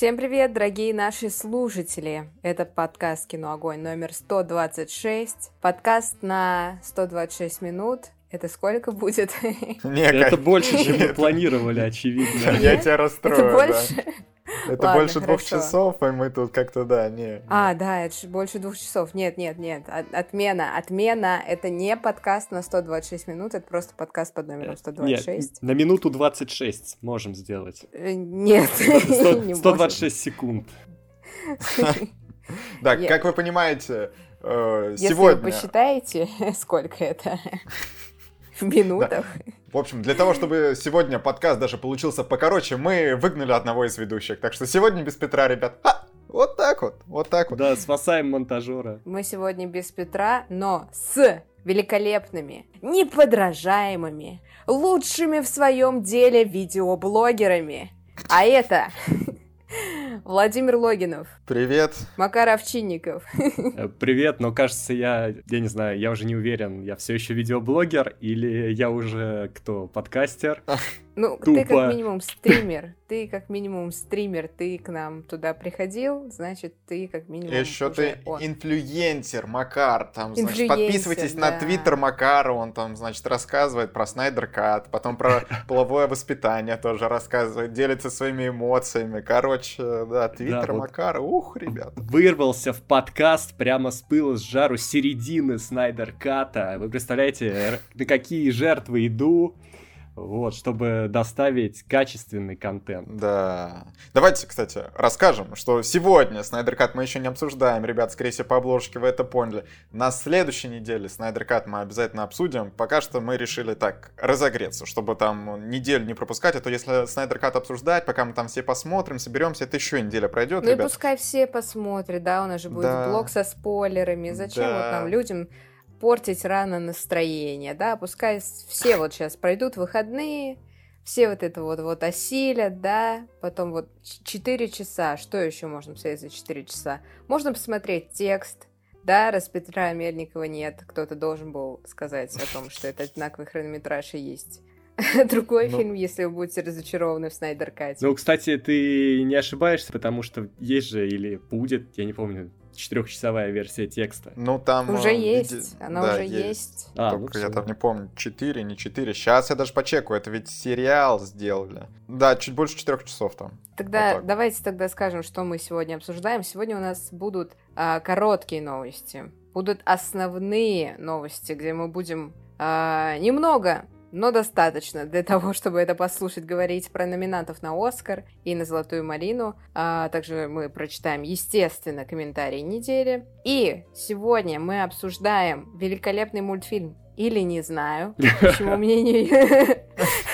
Всем привет, дорогие наши слушатели! Это подкаст «Кино Огонь» номер 126. Подкаст на 126 минут. Это сколько будет? Не, Это больше, чем мы планировали, очевидно. Я тебя расстрою, Это да. больше? Это Ладно, больше двух хорошо. часов, и мы тут как-то, да, не. А, да, это же больше двух часов. Нет, нет, нет. От- Отмена. Отмена. Это не подкаст на 126 минут, это просто подкаст под номером Нет, 126. на минуту 26 можем сделать. Э, Нет, Сто- не 126 секунд. Да, как вы понимаете, э, Если вы сегодня... посчитаете, сколько это в минутах. В общем, для того, чтобы сегодня подкаст даже получился покороче, мы выгнали одного из ведущих. Так что сегодня без Петра, ребят. А, вот так вот, вот так вот. Да, спасаем монтажера. Мы сегодня без Петра, но с великолепными, неподражаемыми, лучшими в своем деле видеоблогерами. А это Владимир Логинов, Привет. Макар Овчинников. Э, Привет, но кажется, я, я не знаю, я уже не уверен, я все еще видеоблогер или я уже кто, подкастер? Ну, ты Тупо. как минимум стример. Ты как минимум стример. Ты к нам туда приходил, значит, ты как минимум Еще ты он. инфлюенсер, Макар. Там, значит, подписывайтесь на да. твиттер Макара. Он там, значит, рассказывает про Снайдер Кат, потом про половое воспитание тоже рассказывает, делится своими эмоциями. Короче, да, твиттер вот. Макара. Ух, ребята. Вырвался в подкаст прямо с пыла с жару середины Снайдер Ката. Вы представляете, на какие жертвы иду, вот, чтобы доставить качественный контент. Да. Давайте, кстати, расскажем, что сегодня Снайдер Кат мы еще не обсуждаем, ребят, скорее всего, по обложке вы это поняли. На следующей неделе Снайдер Кат мы обязательно обсудим. Пока что мы решили так разогреться, чтобы там неделю не пропускать, а то если Снайдер Кат обсуждать, пока мы там все посмотрим, соберемся, это еще неделя пройдет, Ну и ребят. пускай все посмотрят, да, у нас же будет Да. блог со спойлерами. Зачем Да. вот нам людям портить рано настроение, да? Пускай все вот сейчас пройдут выходные, все вот это вот вот осилят, да, потом вот 4 часа, что еще можно посмотреть за 4 часа? Можно посмотреть текст, да, раз Петра Мельникова нет, кто-то должен был сказать о том, что это одинаковый хронометраж и есть. Другой Ну. фильм, если вы будете разочарованы в Снайдер Кате. Ну, кстати, ты не ошибаешься, потому что есть же или будет, я не помню, четырехчасовая версия текста. Ну там... Уже э, есть, види- она да, уже есть. А, Только ну я там не помню, 4, не 4. Сейчас я даже почекаю, это ведь сериал сделали. Да, чуть больше 4 часов там. Тогда Вот так. давайте тогда скажем, что мы сегодня обсуждаем. Сегодня у нас будут а, короткие новости, будут основные новости, где мы будем а, немного, но достаточно для того, чтобы это послушать, говорить про номинантов на Оскар и на Золотую Малину. А также мы прочитаем, естественно, комментарии недели. И сегодня мы обсуждаем великолепный мультфильм или не знаю, почему мнение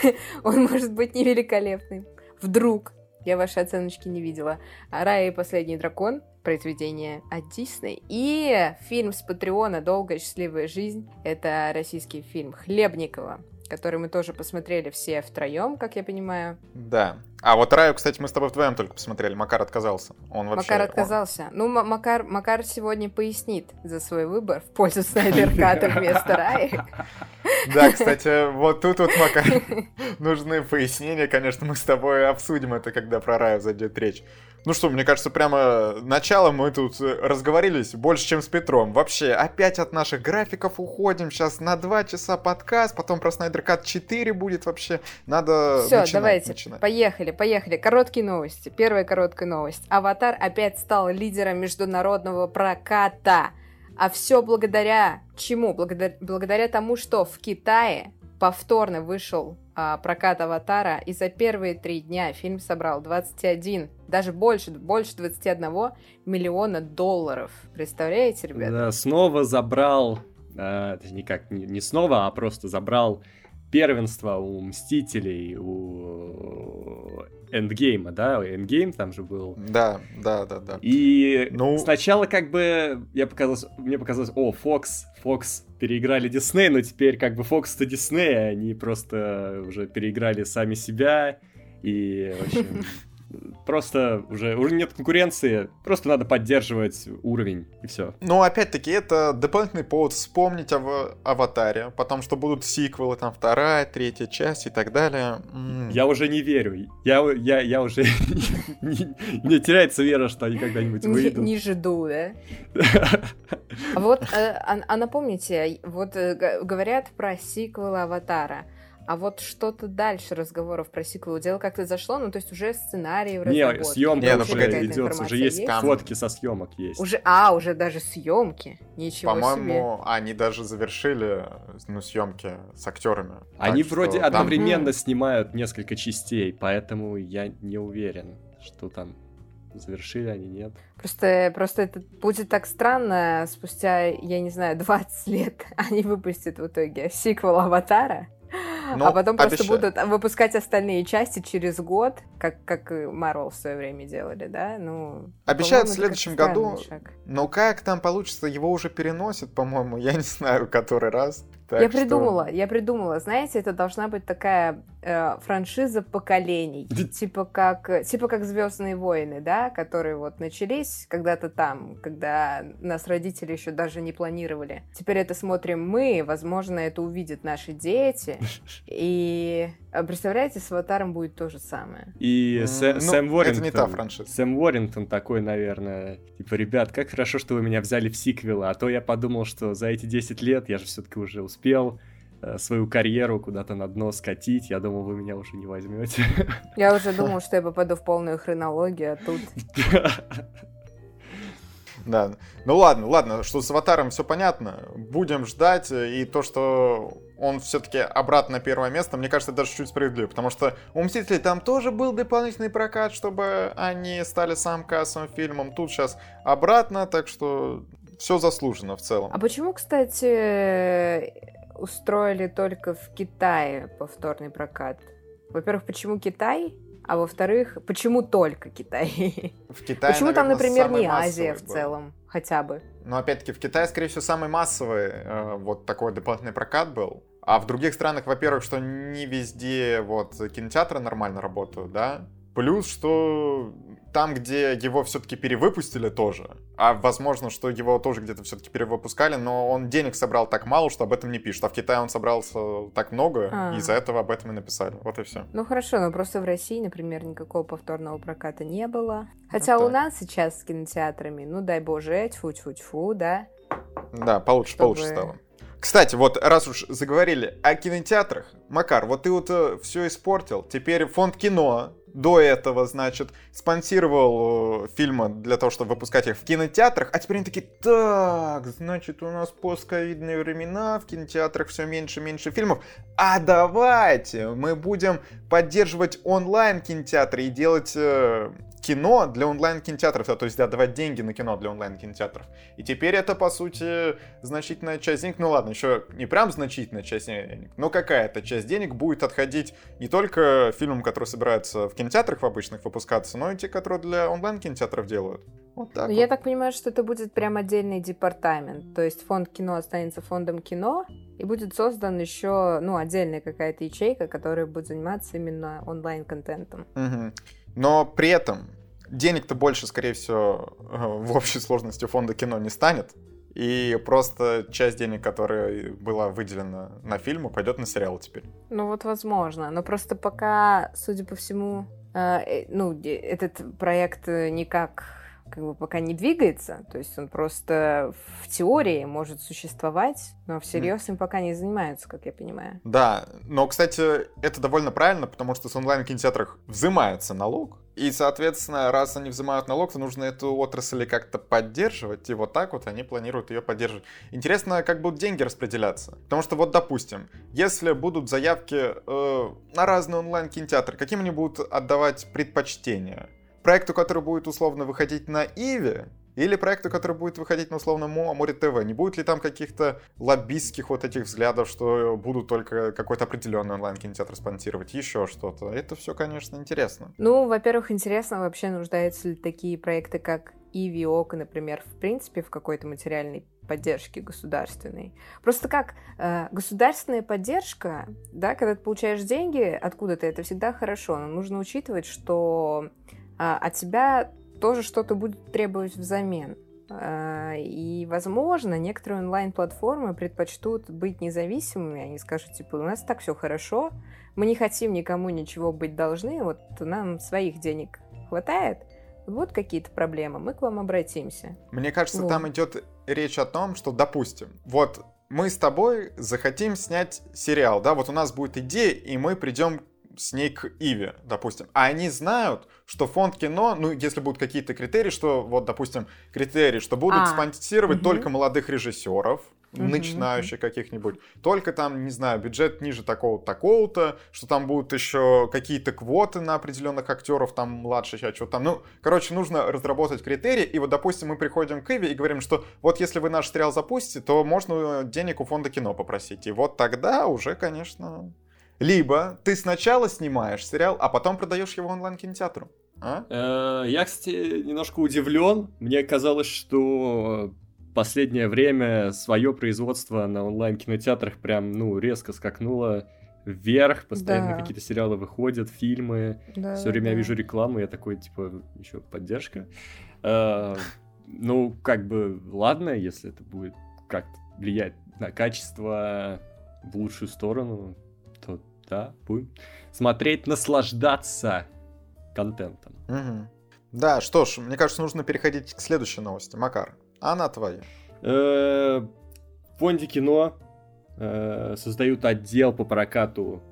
он может быть невеликолепный. Вдруг я ваши оценочки не видела. Рая и последний дракон произведение от Дисней. И фильм с Патреона «Долгая счастливая жизнь». Это российский фильм Хлебникова, который мы тоже посмотрели все втроем, как я понимаю. Да. А вот Раю, кстати, мы с тобой вдвоем только посмотрели. Макар отказался. Он вообще... Макар он- отказался. Ну, М- Макар, Макар сегодня пояснит за свой выбор в пользу Снайдер-ката вместо Раи. Да, кстати, вот тут вот, Макар, нужны пояснения, конечно, мы с тобой обсудим это, когда про Раю зайдет речь. Ну что, мне кажется, прямо начало мы тут э, разговорились больше, чем с Петром. Вообще, опять от наших графиков уходим. Сейчас на 2 часа подкаст, потом про Снайдер Кат 4 будет вообще. Надо Все, начинать, давайте, начинать. поехали, поехали. Короткие новости. Первая короткая новость. Аватар опять стал лидером международного проката. А все благодаря чему? Благодаря, благодаря тому, что в Китае повторно вышел а, прокат Аватара, и за первые три дня фильм собрал 21, даже больше, больше 21 миллиона долларов. Представляете, ребята? Да, снова забрал, э, точнее, как, не, не снова, а просто забрал первенство у Мстителей, у Эндгейма, да, Эндгейм там же был. Да, да, да, да. И Ну- сначала как бы я показалось, мне показалось, о, Фокс, Фокс переиграли Дисней, но теперь как бы Фокс-то Дисней, они просто уже переиграли сами себя, и, в общем, просто уже, уже нет конкуренции, просто надо поддерживать уровень, и все. Но опять-таки это дополнительный повод вспомнить об Аватаре, потому что будут сиквелы, там вторая, третья часть и так далее. Я уже не верю. Я, я, я уже не теряется вера, что они когда-нибудь выйдут. Не жду, да? Вот, э, а, а напомните, вот э, говорят про сиквелы Аватара. А вот что-то дальше разговоров про сиквел дело как-то зашло, ну то есть уже сценарий в. Не, съемка Не, ну, уже идет, уже есть, есть фотки со съемок есть. Уже, а, уже даже съемки. Ничего По-моему, себе. они даже завершили ну, съемки с актерами. Они вроде там... одновременно снимают несколько частей, поэтому я не уверен, что там завершили они, нет. Просто, просто это будет так странно, спустя, я не знаю, 20 лет они выпустят в итоге сиквел Аватара, но а потом просто будут выпускать остальные части через год, как, как Marvel в свое время делали, да? Ну, Обещают в следующем году. Шаг. Но как там получится, его уже переносят, по-моему, я не знаю, который раз. Я что... придумала, я придумала. Знаете, это должна быть такая э, франшиза поколений, типа как типа как Звездные войны, да, которые вот начались когда-то там, когда нас родители еще даже не планировали. Теперь это смотрим мы, возможно, это увидят наши дети, и э, представляете, с Аватаром будет то же самое. И Сэ, ну, Сэм Уоррингтон. Это не та франшиза. Сэм Уоррингтон такой, наверное, типа, ребят, как хорошо, что вы меня взяли в сиквелы, а то я подумал, что за эти 10 лет я же все-таки уже успел свою карьеру куда-то на дно скатить. Я думал, вы меня уже не возьмете. Я уже думал, что я попаду в полную хронологию, а тут... Да. Ну ладно, ладно, что с аватаром все понятно. Будем ждать. И то, что он все-таки обратно на первое место, мне кажется, даже чуть справедливо. Потому что у Мстителей там тоже был дополнительный прокат, чтобы они стали самым кассовым фильмом. Тут сейчас обратно, так что все заслужено в целом. А почему, кстати, устроили только в Китае повторный прокат? Во-первых, почему Китай? А во-вторых, почему только Китай? В Китае, Почему наверное, там, например, не Азия в целом, хотя бы? Но опять-таки в Китае, скорее всего, самый массовый э, вот такой дополнительный прокат был. А в других странах, во-первых, что не везде вот кинотеатры нормально работают, да? Плюс, что там, где его все-таки перевыпустили тоже, а возможно, что его тоже где-то все-таки перевыпускали, но он денег собрал так мало, что об этом не пишет. А в Китае он собрался так много, а. и из-за этого об этом и написали. Вот и все. Ну хорошо, но просто в России, например, никакого повторного проката не было. Хотя вот у нас сейчас с кинотеатрами, ну дай боже, тьфу-тьфу-тьфу, да? Да, получше, Чтобы... получше стало. Кстати, вот раз уж заговорили о кинотеатрах, Макар, вот ты вот э, все испортил. Теперь фонд кино до этого, значит, спонсировал э, фильмы для того, чтобы выпускать их в кинотеатрах, а теперь они такие, так, значит, у нас постковидные времена, в кинотеатрах все меньше и меньше фильмов, а давайте мы будем поддерживать онлайн кинотеатры и делать э, кино для онлайн-кинотеатров, то есть отдавать деньги на кино для онлайн-кинотеатров. И теперь это, по сути, значительная часть денег, ну ладно, еще не прям значительная часть денег, но какая-то часть денег будет отходить не только фильмам, которые собираются в кинотеатрах в обычных выпускаться, но и те, которые для онлайн-кинотеатров делают. Вот так. Ну, вот. Я так понимаю, что это будет прям отдельный департамент. То есть фонд кино останется фондом кино, и будет создан еще, ну, отдельная какая-то ячейка, которая будет заниматься именно онлайн-контентом. Угу. Но при этом денег-то больше, скорее всего, в общей сложности фонда кино не станет. И просто часть денег, которая была выделена на фильмы, пойдет на сериал теперь. Ну вот возможно. Но просто пока, судя по всему, э, э ну, этот проект никак как бы пока не двигается, то есть он просто в теории может существовать, но всерьез им пока не занимаются, как я понимаю. Да, но, кстати, это довольно правильно, потому что с онлайн-кинотеатрах взимается налог, и, соответственно, раз они взимают налог, то нужно эту отрасль как-то поддерживать, и вот так вот они планируют ее поддерживать. Интересно, как будут деньги распределяться. Потому что вот, допустим, если будут заявки э, на разные онлайн-кинотеатры, каким они будут отдавать предпочтение? проекту, который будет условно выходить на Иви, или проекту, который будет выходить на условно Море ТВ? Не будет ли там каких-то лоббистских вот этих взглядов, что будут только какой-то определенный онлайн-кинотеатр спонсировать, еще что-то? Это все, конечно, интересно. Ну, во-первых, интересно вообще, нуждаются ли такие проекты, как Иви и Ока, например, в принципе, в какой-то материальной поддержки государственной. Просто как э, государственная поддержка, да, когда ты получаешь деньги откуда-то, это всегда хорошо, но нужно учитывать, что э, от тебя тоже что-то будет требовать взамен. Э, и, возможно, некоторые онлайн-платформы предпочтут быть независимыми, они скажут, типа, у нас так все хорошо, мы не хотим никому ничего быть должны, вот нам своих денег хватает, вот какие-то проблемы, мы к вам обратимся. Мне кажется, вот. там идет речь о том, что, допустим, вот мы с тобой захотим снять сериал, да, вот у нас будет идея, и мы придем с ней к Иве, допустим. А они знают, что фонд кино, ну, если будут какие-то критерии, что, вот, допустим, критерии, что будут а, спонсировать угу. только молодых режиссеров, угу, начинающих угу. каких-нибудь, только там, не знаю, бюджет ниже такого-то, такого-то, что там будут еще какие-то квоты на определенных актеров, там младше, а что там. Ну, короче, нужно разработать критерии, и вот, допустим, мы приходим к Иве и говорим, что вот если вы наш сериал запустите, то можно денег у фонда кино попросить. И вот тогда уже, конечно, либо ты сначала снимаешь сериал, а потом продаешь его онлайн-кинотеатру. А? Э, я, кстати, немножко удивлен. Мне казалось, что последнее время свое производство на онлайн-кинотеатрах прям, ну, резко скакнуло вверх, постоянно да. какие-то сериалы выходят, фильмы, да, все время да. я вижу рекламу, я такой, типа, еще поддержка. Э, ну, как бы, ладно, если это будет как-то влиять на качество в лучшую сторону, то да, будем смотреть, наслаждаться контентом. Угу. Да, что ж, мне кажется, нужно переходить к следующей новости. Макар, она твоя. Э, в фонде кино э, создают отдел по прокату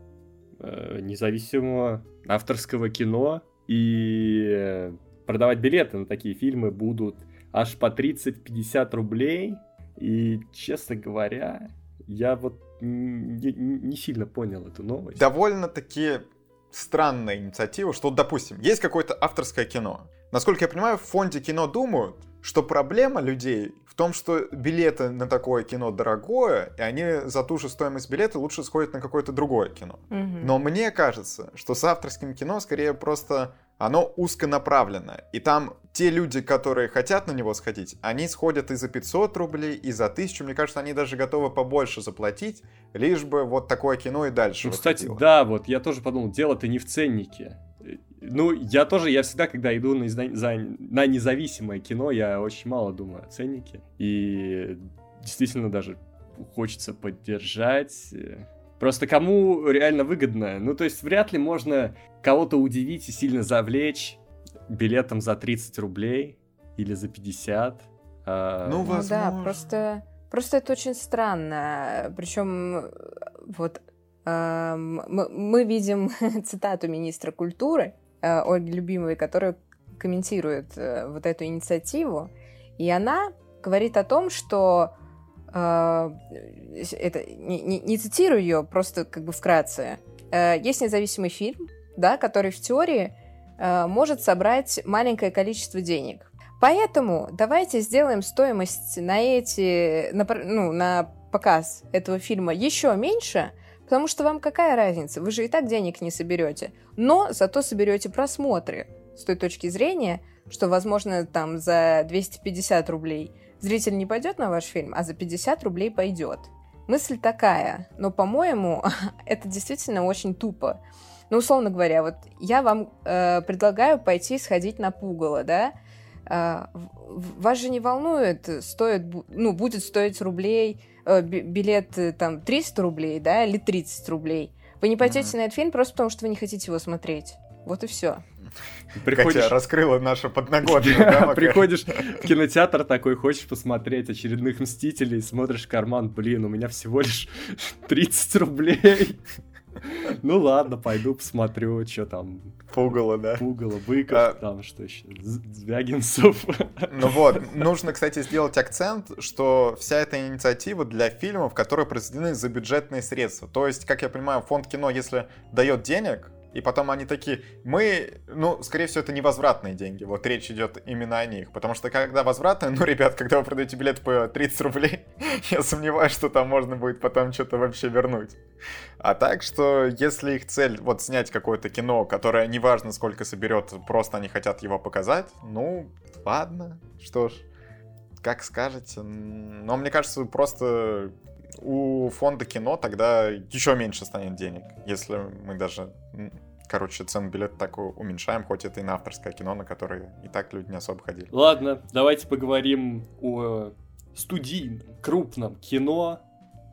э, независимого авторского кино, и продавать билеты на такие фильмы будут аж по 30-50 рублей. И, честно говоря, я вот не, не сильно понял эту новость. Довольно-таки странная инициатива, что, допустим, есть какое-то авторское кино. Насколько я понимаю, в фонде кино думают, что проблема людей в том, что билеты на такое кино дорогое, и они за ту же стоимость билета лучше сходят на какое-то другое кино. Угу. Но мне кажется, что с авторским кино скорее просто оно узконаправленное. И там те люди, которые хотят на него сходить, они сходят и за 500 рублей, и за 1000. Мне кажется, они даже готовы побольше заплатить, лишь бы вот такое кино и дальше. Ну, кстати, да, вот я тоже подумал, дело-то не в ценнике. Ну, я тоже, я всегда, когда иду на, за, на независимое кино, я очень мало думаю о ценнике. И действительно даже хочется поддержать Просто кому реально выгодно? Ну, то есть вряд ли можно кого-то удивить и сильно завлечь билетом за 30 рублей или за 50. А... Ну, возможно. Ну, да, просто, просто это очень странно. Причем вот э, мы, мы видим цитату министра культуры э, Ольги Любимовой, которая комментирует э, вот эту инициативу, и она говорит о том, что это, не, не, не цитирую ее, просто как бы вкратце. Э, есть независимый фильм, да, который в теории э, может собрать маленькое количество денег. Поэтому давайте сделаем стоимость на эти, на, ну, на показ этого фильма еще меньше, потому что вам какая разница? Вы же и так денег не соберете, но зато соберете просмотры с той точки зрения, что, возможно, там за 250 рублей – Зритель не пойдет на ваш фильм, а за 50 рублей пойдет. Мысль такая, но, по-моему, это действительно очень тупо. Ну, условно говоря, вот я вам э, предлагаю пойти сходить на пугало, да? Э, вас же не волнует, стоит, ну, будет стоить рублей, э, билет э, там 300 рублей, да, или 30 рублей. Вы не пойдете mm-hmm. на этот фильм просто потому, что вы не хотите его смотреть. Вот и все. Приходишь... Катя раскрыла нашу подноготную, да, Приходишь в кинотеатр такой, хочешь посмотреть очередных Мстителей, смотришь карман, блин, у меня всего лишь 30 рублей. Ну ладно, пойду посмотрю, что там. Пугало, да? Пугало, Быков, а... там что еще, Звягинцев. Ну вот, нужно, кстати, сделать акцент, что вся эта инициатива для фильмов, которые произведены за бюджетные средства. То есть, как я понимаю, фонд кино, если дает денег, и потом они такие, мы, ну, скорее всего, это невозвратные деньги. Вот речь идет именно о них. Потому что когда возвратные, ну, ребят, когда вы продаете билет по 30 рублей, я сомневаюсь, что там можно будет потом что-то вообще вернуть. А так, что если их цель вот снять какое-то кино, которое неважно сколько соберет, просто они хотят его показать, ну, ладно, что ж. как скажете. Но мне кажется, просто у фонда кино тогда еще меньше станет денег, если мы даже короче, цену билета так уменьшаем, хоть это и на авторское кино, на которое и так люди не особо ходили. Ладно, давайте поговорим о студийном, крупном кино,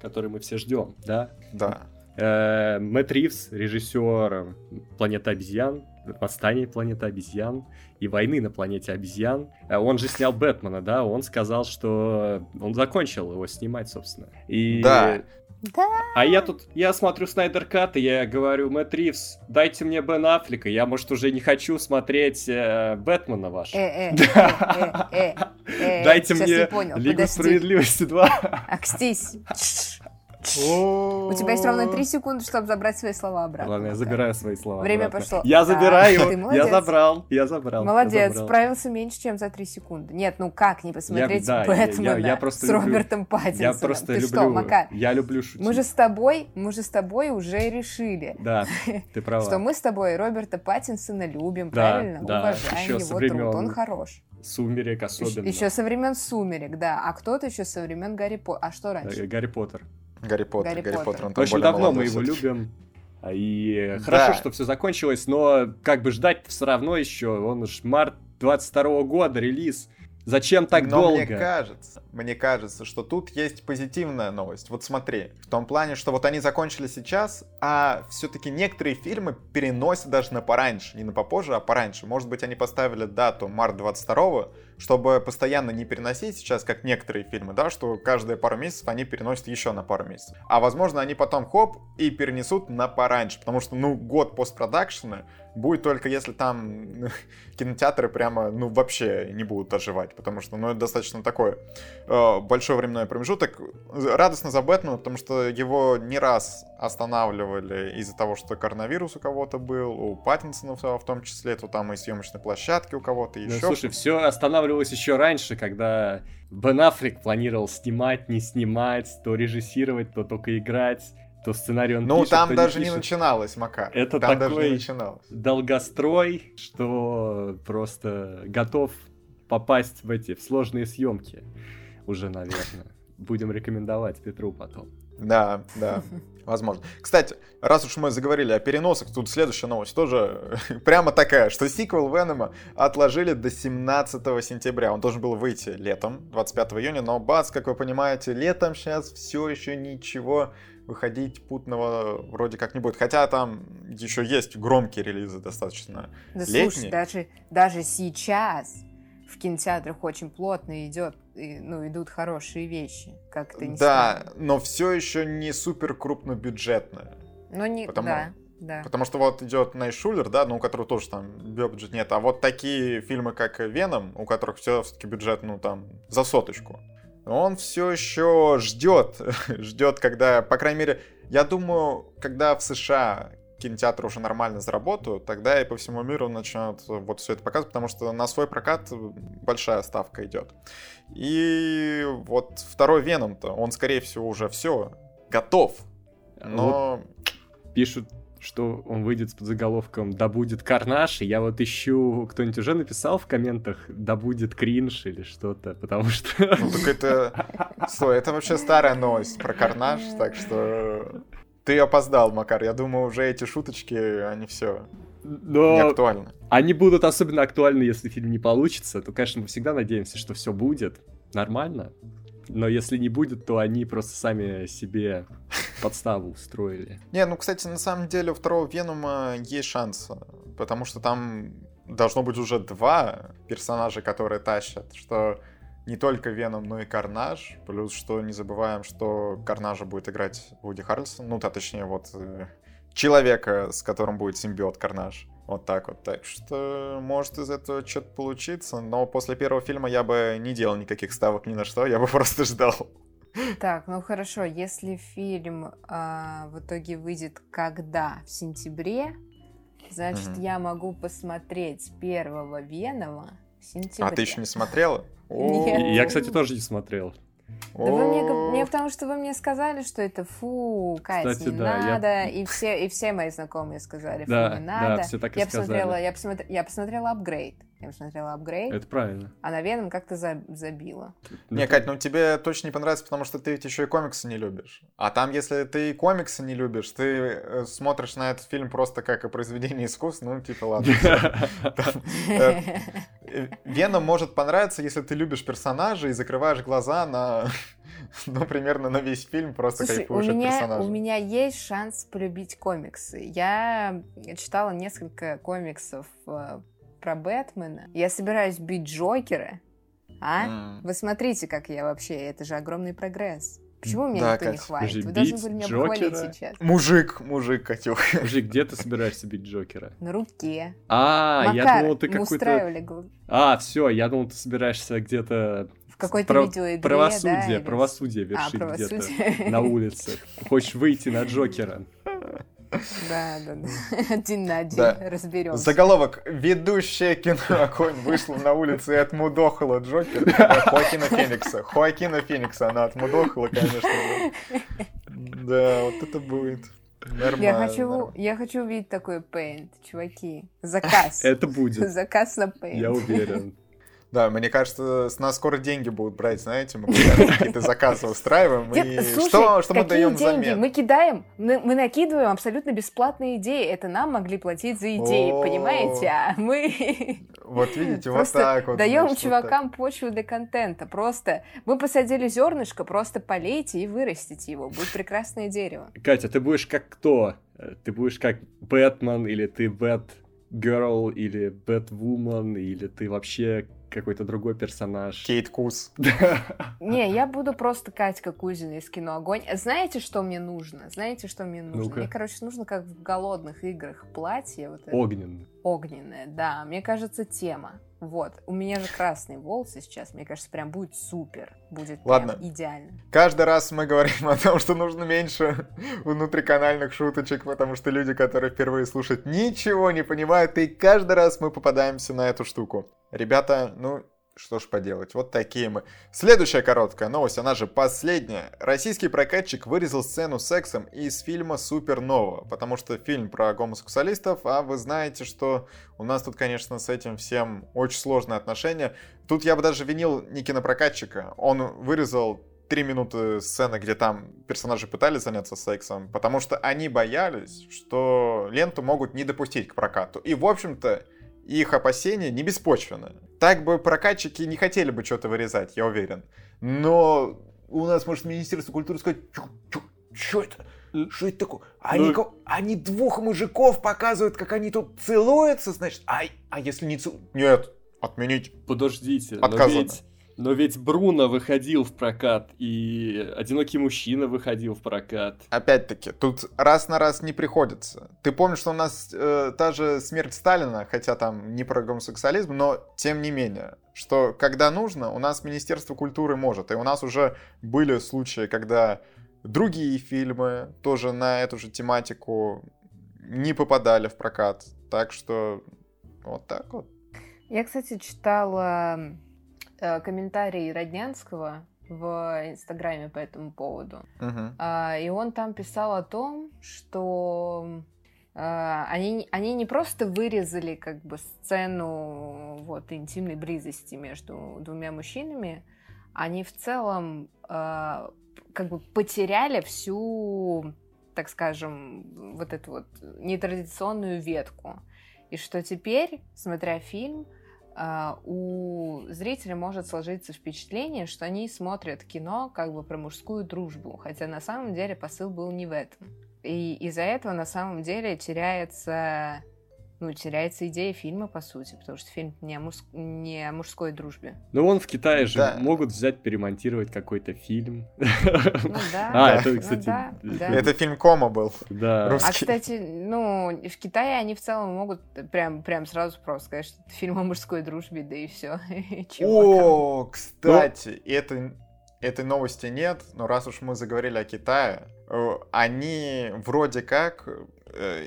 которое мы все ждем, да? Да. Э, Мэтт Ривз, режиссер «Планета обезьян», «Восстание планеты обезьян» и «Войны на планете обезьян». Э, он же снял «Бэтмена», да? Он сказал, что он закончил его снимать, собственно. И... Да, да. А я тут, я смотрю Снайдер Кат, и я говорю, Мэтт Ривз, дайте мне Бен Аффлека, я, может, уже не хочу смотреть э, Бэтмена вашего. Э, э, э, Дайте мне Лигу. Справедливости 2. Акстись. У тебя есть ровно 3 секунды, чтобы забрать свои слова обратно. Ладно, я забираю свои слова. Время обратно. пошло. Я Да, забираю, ты я забрал, я забрал. Молодец, справился меньше, чем за 3 секунды. Нет, ну как не посмотреть да, я- я- Бэтмена я просто с люблю- Робертом Паттинсоном? Я просто Ты люблю, что, Макар? я люблю шутить. Мы же с тобой, мы же с тобой уже решили, Да, ты права. что мы с тобой Роберта Паттинсона любим, Да, правильно? да, Уважаем еще его труд, он хорош. Сумерек особенно. Еще со времен Сумерек, да. А кто-то еще со времен Гарри Поттера. А что Э, раньше? Гарри Поттер. Гарри Поттер, Гарри Гарри, Поттер. Поттер, он там Очень давно молодой мы его любим. А, И Да. хорошо, что все закончилось, но как бы ждать все равно еще. Он уж март 22 года релиз. Зачем так Но долго? мне кажется, мне кажется, что тут есть позитивная новость. Вот смотри, в том плане, что вот они закончили сейчас, а все-таки некоторые фильмы переносят даже на пораньше, не на попозже, а пораньше. Может быть, они поставили дату март 22 чтобы постоянно не переносить сейчас, как некоторые фильмы, да, что каждые пару месяцев они переносят еще на пару месяцев. А возможно, они потом хоп и перенесут на пораньше, потому что, ну, год постпродакшена будет только если там кинотеатры прямо, ну, вообще не будут оживать, потому что, ну, это достаточно такой э, большой временной промежуток. Радостно за Бэтмена, потому что его не раз останавливали из-за того, что коронавирус у кого-то был, у Паттинсона в том числе, то там и съемочной площадки у кого-то Ну, еще. слушай, все останавливалось еще раньше, когда Бен Аффлек планировал снимать, не снимать, то режиссировать, то только играть, то сценарий он ну, пишет, там даже не, пишет. начиналось, Макар. Это там даже такой- не начиналось. долгострой, что просто готов попасть в эти в сложные съемки уже, наверное. Будем рекомендовать Петру потом. Да, да, возможно. Кстати, раз уж мы заговорили о переносах, тут следующая новость тоже прямо такая, что сиквел Венома отложили до 17 сентября. Он должен был выйти летом, 25 июня, но бац, как вы понимаете, летом сейчас все еще ничего выходить путного вроде как не будет. Хотя там еще есть громкие релизы достаточно. Да летний. слушай, даже, даже сейчас в кинотеатрах очень плотно идет, ну, идут хорошие вещи, как это не Да, странно. но все еще не супер крупнобюджетное. Но не, потому- да, да. Потому что вот идет Найшулер, да, ну, у которого тоже там бюджет нет. А вот такие фильмы, как Веном, у которых все-таки бюджет, ну, там, за соточку, он все еще ждет, ждет, когда, по крайней мере, я думаю, когда в США кинотеатры уже нормально заработают, тогда и по всему миру начнут вот все это показывать, потому что на свой прокат большая ставка идет. И вот второй Веном-то, он, скорее всего, уже все готов. Но Пишут, что он выйдет с подзаголовком «Да будет карнаж», и я вот ищу, кто-нибудь уже написал в комментах «Да будет кринж» или что-то, потому что... Ну, так это... Стой, это вообще старая новость про Карнаж, так что... Ты опоздал, Макар. Я думаю, уже эти шуточки, они все не Но актуальны. они будут особенно актуальны, если фильм не получится, то, конечно, мы всегда надеемся, что все будет нормально. Но если не будет, то они просто сами себе подставу устроили. Не, ну, кстати, на самом деле у второго Венома есть шанс, потому что там должно быть уже два персонажа, которые тащат, что не только Веном, но и Карнаж, плюс что не забываем, что Карнажа будет играть Вуди Харрельсон, ну, да, точнее, вот э, человека, с которым будет симбиот Карнаж. Вот так вот. Так что может из этого что-то получиться. Но после первого фильма я бы не делал никаких ставок ни на что. Я бы просто ждал. Так, ну хорошо, если фильм а, в итоге выйдет когда? В сентябре? Значит, Мгм. я могу посмотреть первого Венома в сентябре. А ты еще не смотрела? Нет. Я, кстати, тоже не смотрел. Да вы мне, мне потому что вы мне сказали, что это фу, Кать, Кстати, не да, надо, я... и все и все мои знакомые сказали, фу, да, не надо. Да, все так и я сказали. посмотрела, я посмотрела, я посмотрела апгрейд. Я посмотрела апгрейд. Это правильно. А на Веном как-то за, забила. Не, Кать, ну тебе точно не понравится, потому что ты ведь еще и комиксы не любишь. А там, если ты и комиксы не любишь, ты э, смотришь на этот фильм просто как и произведение искусства, ну, типа, ладно. Э, Веном может понравиться, если ты любишь персонажа и закрываешь глаза на ну, примерно на весь фильм просто Слушай, кайфуешь у меня, от персонажа. У меня есть шанс полюбить комиксы. Я читала несколько комиксов э, про Бэтмена. Я собираюсь бить Джокера. А? Mm. Вы смотрите, как я вообще. Это же огромный прогресс. Почему меня да, никто Кать, не хвалит? Вы должны были меня Джокера? похвалить сейчас. Мужик, мужик, Катюх. Мужик, где ты собираешься бить Джокера? На руке. А, Макар, я думал, ты какой-то... А, все, я думал, ты собираешься где-то в какой-то Про... видеоигре, правосудие, да, правосудие вершить а, правосудие. где-то на улице. Хочешь выйти на Джокера. Да, да, да. Один на один да. разберем. Заголовок. Ведущая кино «Огонь» вышла на улицу и отмудохала Джокер. Хоакина Феникса. Хоакина Феникса она отмудохала, конечно. Да, вот это будет. Нормально. Я хочу, я хочу увидеть такой Paint, чуваки. Заказ. Это будет. Заказ на Paint. Я уверен. Да, мне кажется, с нас скоро деньги будут брать, знаете, мы какие-то заказы устраиваем, и Слушай, что, что мы даем деньги? взамен? Мы кидаем, мы, мы накидываем абсолютно бесплатные идеи, это нам могли платить за идеи, понимаете, а мы... Вот видите, вот так вот. даем чувакам почву для контента, просто мы посадили зернышко, просто полейте и вырастите его, будет прекрасное дерево. Катя, ты будешь как кто? Ты будешь как Бэтмен, или ты Бэт Girl, или Бэтвумен, или ты вообще какой-то другой персонаж. Кейт Кус. Не, я буду просто Катька Кузина из кино «Огонь». Знаете, что мне нужно? Знаете, что мне нужно? Ну мне, короче, нужно, как в голодных играх, платье. Вот Огненное. Огненное, да. Мне кажется, тема. Вот. У меня же красные волосы сейчас. Мне кажется, прям будет супер. Будет Ладно. прям идеально. Каждый раз мы говорим о том, что нужно меньше внутриканальных шуточек, потому что люди, которые впервые слушают, ничего не понимают, и каждый раз мы попадаемся на эту штуку. Ребята, ну, что ж поделать, вот такие мы. Следующая короткая новость, она же последняя. Российский прокатчик вырезал сцену с сексом из фильма Супернова, потому что фильм про гомосексуалистов, а вы знаете, что у нас тут, конечно, с этим всем очень сложные отношения. Тут я бы даже винил не кинопрокатчика, он вырезал три минуты сцены, где там персонажи пытались заняться сексом, потому что они боялись, что ленту могут не допустить к прокату. И, в общем-то, их опасения не беспочвены. Так бы прокатчики не хотели бы что-то вырезать, я уверен. Но у нас может Министерство культуры сказать, что это? Что это такое? Они, ну... они двух мужиков показывают, как они тут целуются, значит, а, а если не целуются? Нет, отменить. Подождите, Отказано. но ведь но ведь Бруно выходил в прокат, и «Одинокий мужчина» выходил в прокат. Опять-таки, тут раз на раз не приходится. Ты помнишь, что у нас э, та же «Смерть Сталина», хотя там не про гомосексуализм, но тем не менее, что когда нужно, у нас Министерство культуры может. И у нас уже были случаи, когда другие фильмы тоже на эту же тематику не попадали в прокат. Так что вот так вот. Я, кстати, читала комментарий Роднянского в Инстаграме по этому поводу. Uh-huh. И он там писал о том, что э, они, они не просто вырезали как бы сцену вот, интимной близости между двумя мужчинами, они в целом э, как бы потеряли всю, так скажем, вот эту вот нетрадиционную ветку. И что теперь, смотря фильм, а, у зрителя может сложиться впечатление, что они смотрят кино как бы про мужскую дружбу, хотя на самом деле посыл был не в этом. И из-за этого на самом деле теряется ну, теряется идея фильма, по сути, потому что фильм не о, муж... не о мужской дружбе. Ну, вон в Китае же да. могут взять, перемонтировать какой-то фильм. Ну, да. А, это, ну кстати... да, да. Это фильм Кома был. Да. Русский. А, кстати, ну, в Китае они в целом могут прям, прям сразу просто сказать, что это фильм о мужской дружбе, да и все. О, кстати, это этой новости нет, но раз уж мы заговорили о Китае, э, они вроде как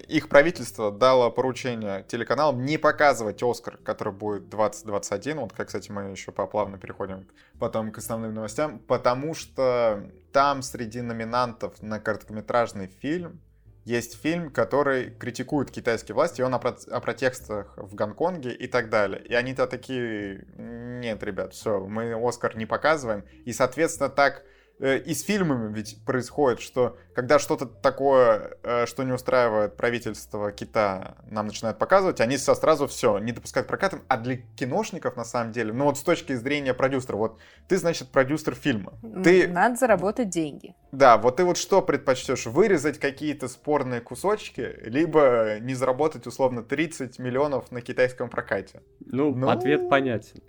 их правительство дало поручение телеканалам не показывать Оскар, который будет 2021. Вот, как, кстати, мы еще поплавно переходим потом к основным новостям, потому что там среди номинантов на короткометражный фильм есть фильм, который критикует китайские власти, и он о, про- о протестах в Гонконге и так далее. И они-то такие, нет, ребят, все, мы Оскар не показываем. И, соответственно, так Э, и с фильмами ведь происходит, что когда что-то такое, э, что не устраивает правительство Китая, нам начинают показывать, они сразу все, не допускают прокатом. А для киношников, на самом деле, ну вот с точки зрения продюсера, вот ты, значит, продюсер фильма. Ты... Надо заработать деньги. Да, вот ты вот что предпочтешь? Вырезать какие-то спорные кусочки, либо не заработать условно 30 миллионов на китайском прокате? Ну, ну... ответ понятен.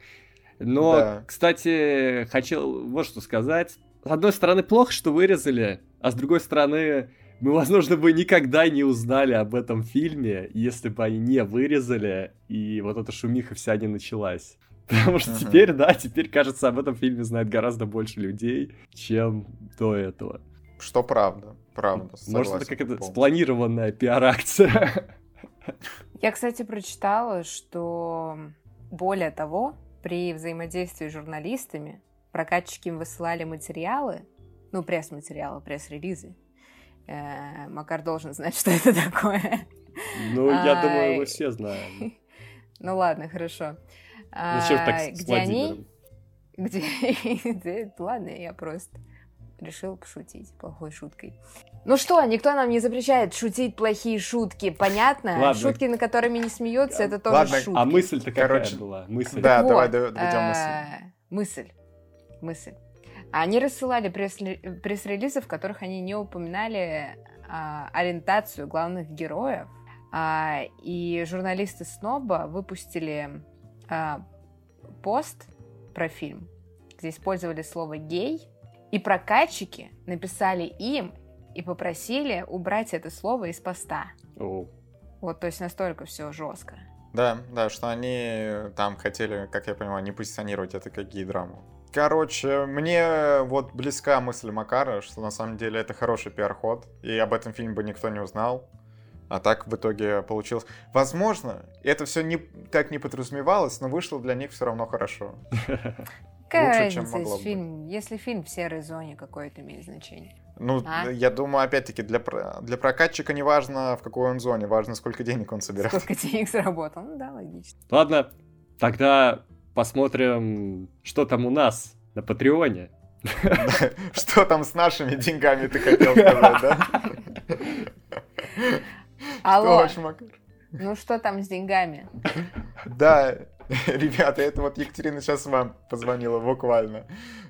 Но, да. кстати, хотел вот что сказать с одной стороны, плохо, что вырезали, а с другой стороны, мы, возможно, бы никогда не узнали об этом фильме, если бы они не вырезали, и вот эта шумиха вся не началась. Потому что uh-huh. теперь, да, теперь, кажется, об этом фильме знает гораздо больше людей, чем до этого. Что правда, правда. Может, это какая-то спланированная пиар-акция. Я, кстати, прочитала, что более того, при взаимодействии с журналистами прокатчики им высылали материалы, ну, пресс-материалы, пресс-релизы. Э, Макар должен знать, что это такое. Ну, я думаю, мы все знаем. Ну ладно, хорошо. Зачем так с где они? Где... Ладно, я просто решил пошутить плохой шуткой. Ну что, никто нам не запрещает шутить плохие шутки, понятно? Ладно. Шутки, на которыми не смеются, это тоже Ладно. шутки. А мысль-то какая Короче, была? Мысль. Да, вот, давай доведем мысль. Э, мысль мысль. Они рассылали пресс-релизы, в которых они не упоминали а, ориентацию главных героев. А, и журналисты Сноба выпустили а, пост про фильм, где использовали слово «гей», и прокатчики написали им и попросили убрать это слово из поста. Oh. Вот, то есть настолько все жестко. Да, да, что они там хотели, как я понимаю, не позиционировать это как гей-драму. Короче, мне вот близка мысль Макара, что на самом деле это хороший пиар-ход, и об этом фильме бы никто не узнал. А так в итоге получилось. Возможно, это все не, так не подразумевалось, но вышло для них все равно хорошо. Какая Лучше, разница, чем фильм, если фильм в серой зоне, какое это имеет значение? Ну, а? я думаю, опять-таки, для, для прокатчика не важно, в какой он зоне, важно, сколько денег он собирает. Сколько денег заработал, ну да, логично. Ладно, тогда посмотрим, что там у нас на Патреоне. Что там с нашими деньгами, ты хотел сказать, да? Алло. Ну что там с деньгами? Да, Ребята, это вот Екатерина сейчас вам позвонила буквально.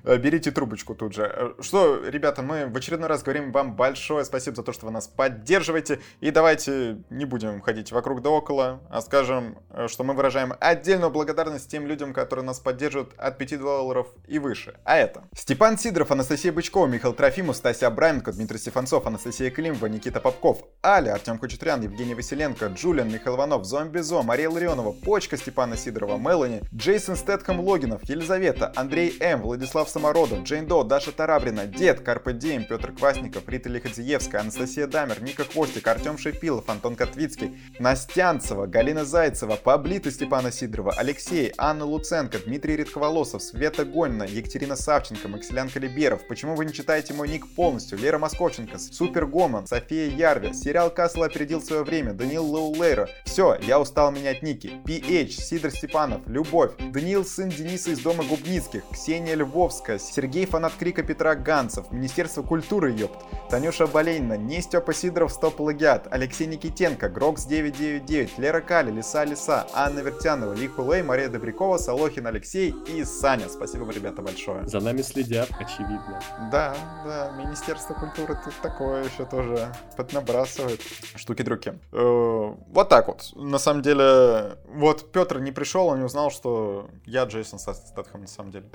Э, берите трубочку тут же. Э, что, ребята, мы в очередной раз говорим вам большое спасибо за то, что вы нас поддерживаете. И давайте не будем ходить вокруг да около, а скажем, э, что мы выражаем отдельную благодарность тем людям, которые нас поддерживают от 5 долларов и выше. А это Степан Сидоров, Анастасия Бычкова, Михаил Трофимов, Стасия Абраменко, Дмитрий Стефанцов, Анастасия Климова, Никита Попков, Аля, Артем Кучетрян, Евгений Василенко, Джулиан, Михаил Иванов, Зомби Зо, Мария Ларионова, Почка Степана Сидорова, Мелани, Джейсон Стэтхэм Логинов, Елизавета, Андрей М, Владислав Самородов, Джейн До, Даша Тарабрина, Дед, Карпе Дием, Петр Квасников, Рита Лиходзиевская, Анастасия Дамер, Ника Хвостик, Артем Шипилов, Антон Котвицкий, Настянцева, Галина Зайцева, Паблита Степана Сидорова, Алексей, Анна Луценко, Дмитрий Редковолосов, Света Гонина, Екатерина Савченко, Максилян Калиберов. Почему вы не читаете мой ник полностью? Лера Московченко, Супер Гоман, София Ярви, сериал Касл опередил свое время, Данил Лоулейра. Все, я устал менять ники. PH, Сидор Степан Степанов, Любовь, Даниил сын Дениса из дома Губницких, Ксения Львовская, Сергей фанат Крика Петра Ганцев, Министерство культуры, ёпт, Танюша Болейна, не Степа Сидоров, Стоп Плагиат, Алексей Никитенко, Грокс 999, Лера Кали, Лиса Лиса, Анна Вертянова, Ли Хулей, Мария Добрякова, Солохин Алексей и Саня. Спасибо вам, ребята, большое. За нами следят, очевидно. Да, да, Министерство культуры тут такое еще тоже поднабрасывает. Штуки-друки. Э, вот так вот. На самом деле, вот Петр не пришел пришел, он не узнал, что я Джейсон Стэтхэм на самом деле.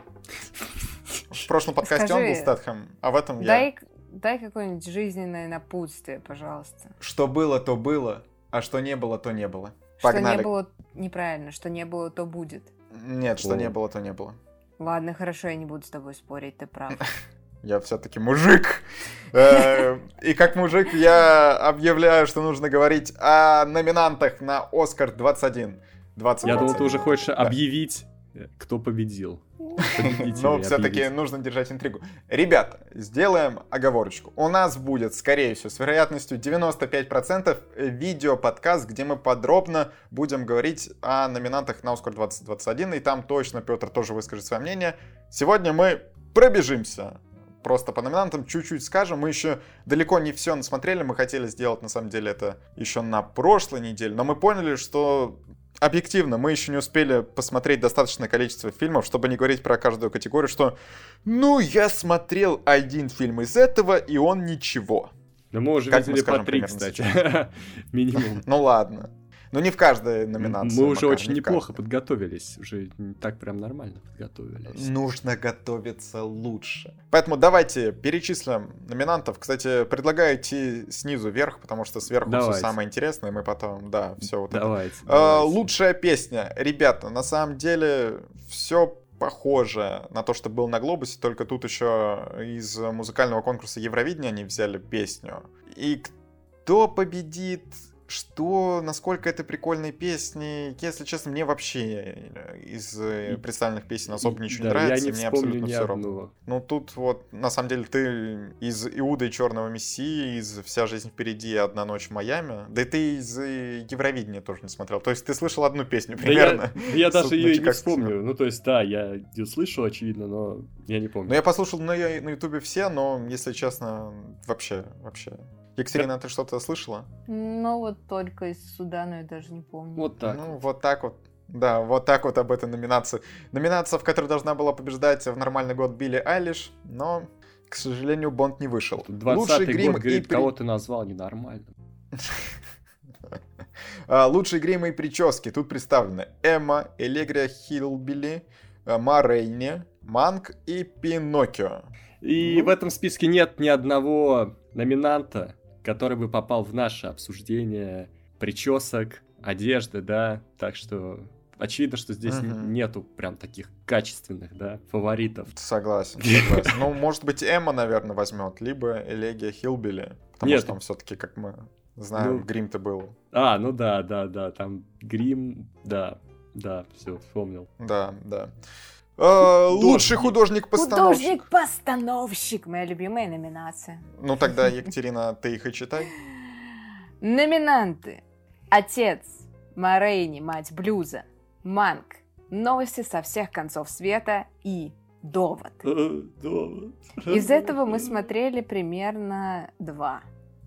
В прошлом подкасте Скажи, он был Стэтхэм, а в этом дай, я. Дай какое-нибудь жизненное напутствие, пожалуйста. Что было, то было, а что не было, то не было. Погнали. Что не было, неправильно, что не было, то будет. Нет, что О. не было, то не было. Ладно, хорошо, я не буду с тобой спорить, ты прав. Я все-таки мужик. Э, и как мужик я объявляю, что нужно говорить о номинантах на Оскар 21. 20, я думал, ты уже хочешь объявить, кто победил. Но все-таки нужно держать интригу. Ребята, сделаем оговорочку. У нас будет, скорее всего, с вероятностью 95% видео-подкаст, где мы подробно будем говорить о номинантах на Оскар 2021, и там точно Петр тоже выскажет свое мнение. Сегодня мы пробежимся просто по номинантам чуть-чуть скажем. Мы еще далеко не все насмотрели, мы хотели сделать на самом деле это еще на прошлой неделе, но мы поняли, что объективно, мы еще не успели посмотреть достаточное количество фильмов, чтобы не говорить про каждую категорию, что «ну, я смотрел один фильм из этого, и он ничего». Но мы уже как видели по три, кстати, минимум. Ну ладно. Но не в каждой номинации. Мы уже очень неплохо подготовились. Уже так прям нормально подготовились. Нужно готовиться лучше. Поэтому давайте перечислим номинантов. Кстати, предлагаю идти снизу вверх, потому что сверху давайте. все самое интересное. Мы потом, да, все вот давайте, это. Давайте. лучшая песня. Ребята, на самом деле все похоже на то, что был на Глобусе, только тут еще из музыкального конкурса Евровидения они взяли песню. И кто победит, что, насколько это прикольные песни. Если честно, мне вообще э, из э, представленных песен особо ничего да, не нравится. Я не мне абсолютно все равно. Ну тут вот, на самом деле, ты из Иуда и Черного Мессии, из Вся жизнь впереди, Одна ночь в Майами. Да и ты из э, Евровидения тоже не смотрел. То есть ты слышал одну песню примерно. Да я, я даже ее не вспомню. Ну то есть, да, я ее слышал, очевидно, но я не помню. Ну я послушал на, на Ютубе все, но, если честно, вообще, вообще Екатерина, ты что-то слышала? Ну, вот только из суда, но я даже не помню. Вот так. Ну, вот так вот. Да, вот так вот об этой номинации. Номинация, в которой должна была побеждать в нормальный год Билли Айлиш, но, к сожалению, Бонд не вышел. 20 Лучший грим год, говорит, и... кого ты назвал ненормальным. А, лучшие гримы и прически. Тут представлены Эмма, Элегрия Хилбили, э, Марейни, Манк и Пиноккио. И ну. в этом списке нет ни одного номинанта, который бы попал в наше обсуждение причесок, одежды, да, так что очевидно, что здесь uh-huh. нету прям таких качественных, да, фаворитов. Согласен, согласен. Ну, может быть, Эмма, наверное, возьмет, либо Элегия Хилбили, потому Нет. что там все-таки, как мы знаем, ну, грим-то был. А, ну да, да, да, там грим, да, да, все, вспомнил. Да, да. Э, лучший художник-постановщик. Художник-постановщик. Моя любимая номинация. Ну тогда, Екатерина, ты их и читай. Номинанты. Отец. Морейни, мать блюза. Манк. Новости со всех концов света и довод. Довод. Из этого мы смотрели примерно два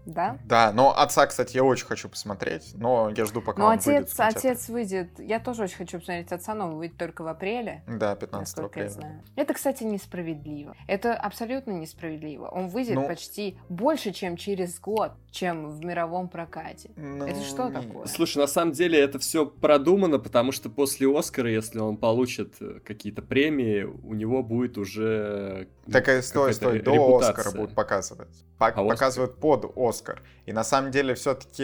да? Да, но отца, кстати, я очень хочу посмотреть, но я жду, пока но он отец, выйдет. отец выйдет, я тоже очень хочу посмотреть отца, но он выйдет только в апреле. Да, 15 апреля. Я знаю. Это, кстати, несправедливо. Это абсолютно несправедливо. Он выйдет ну, почти больше, чем через год, чем в мировом прокате. Ну, это что такое? Слушай, на самом деле это все продумано, потому что после Оскара, если он получит э, какие-то премии, у него будет уже... Такая стой, стой, до репутация. Оскара будут показывать. а показывают Оскар? под Оскар Оскар. И на самом деле все-таки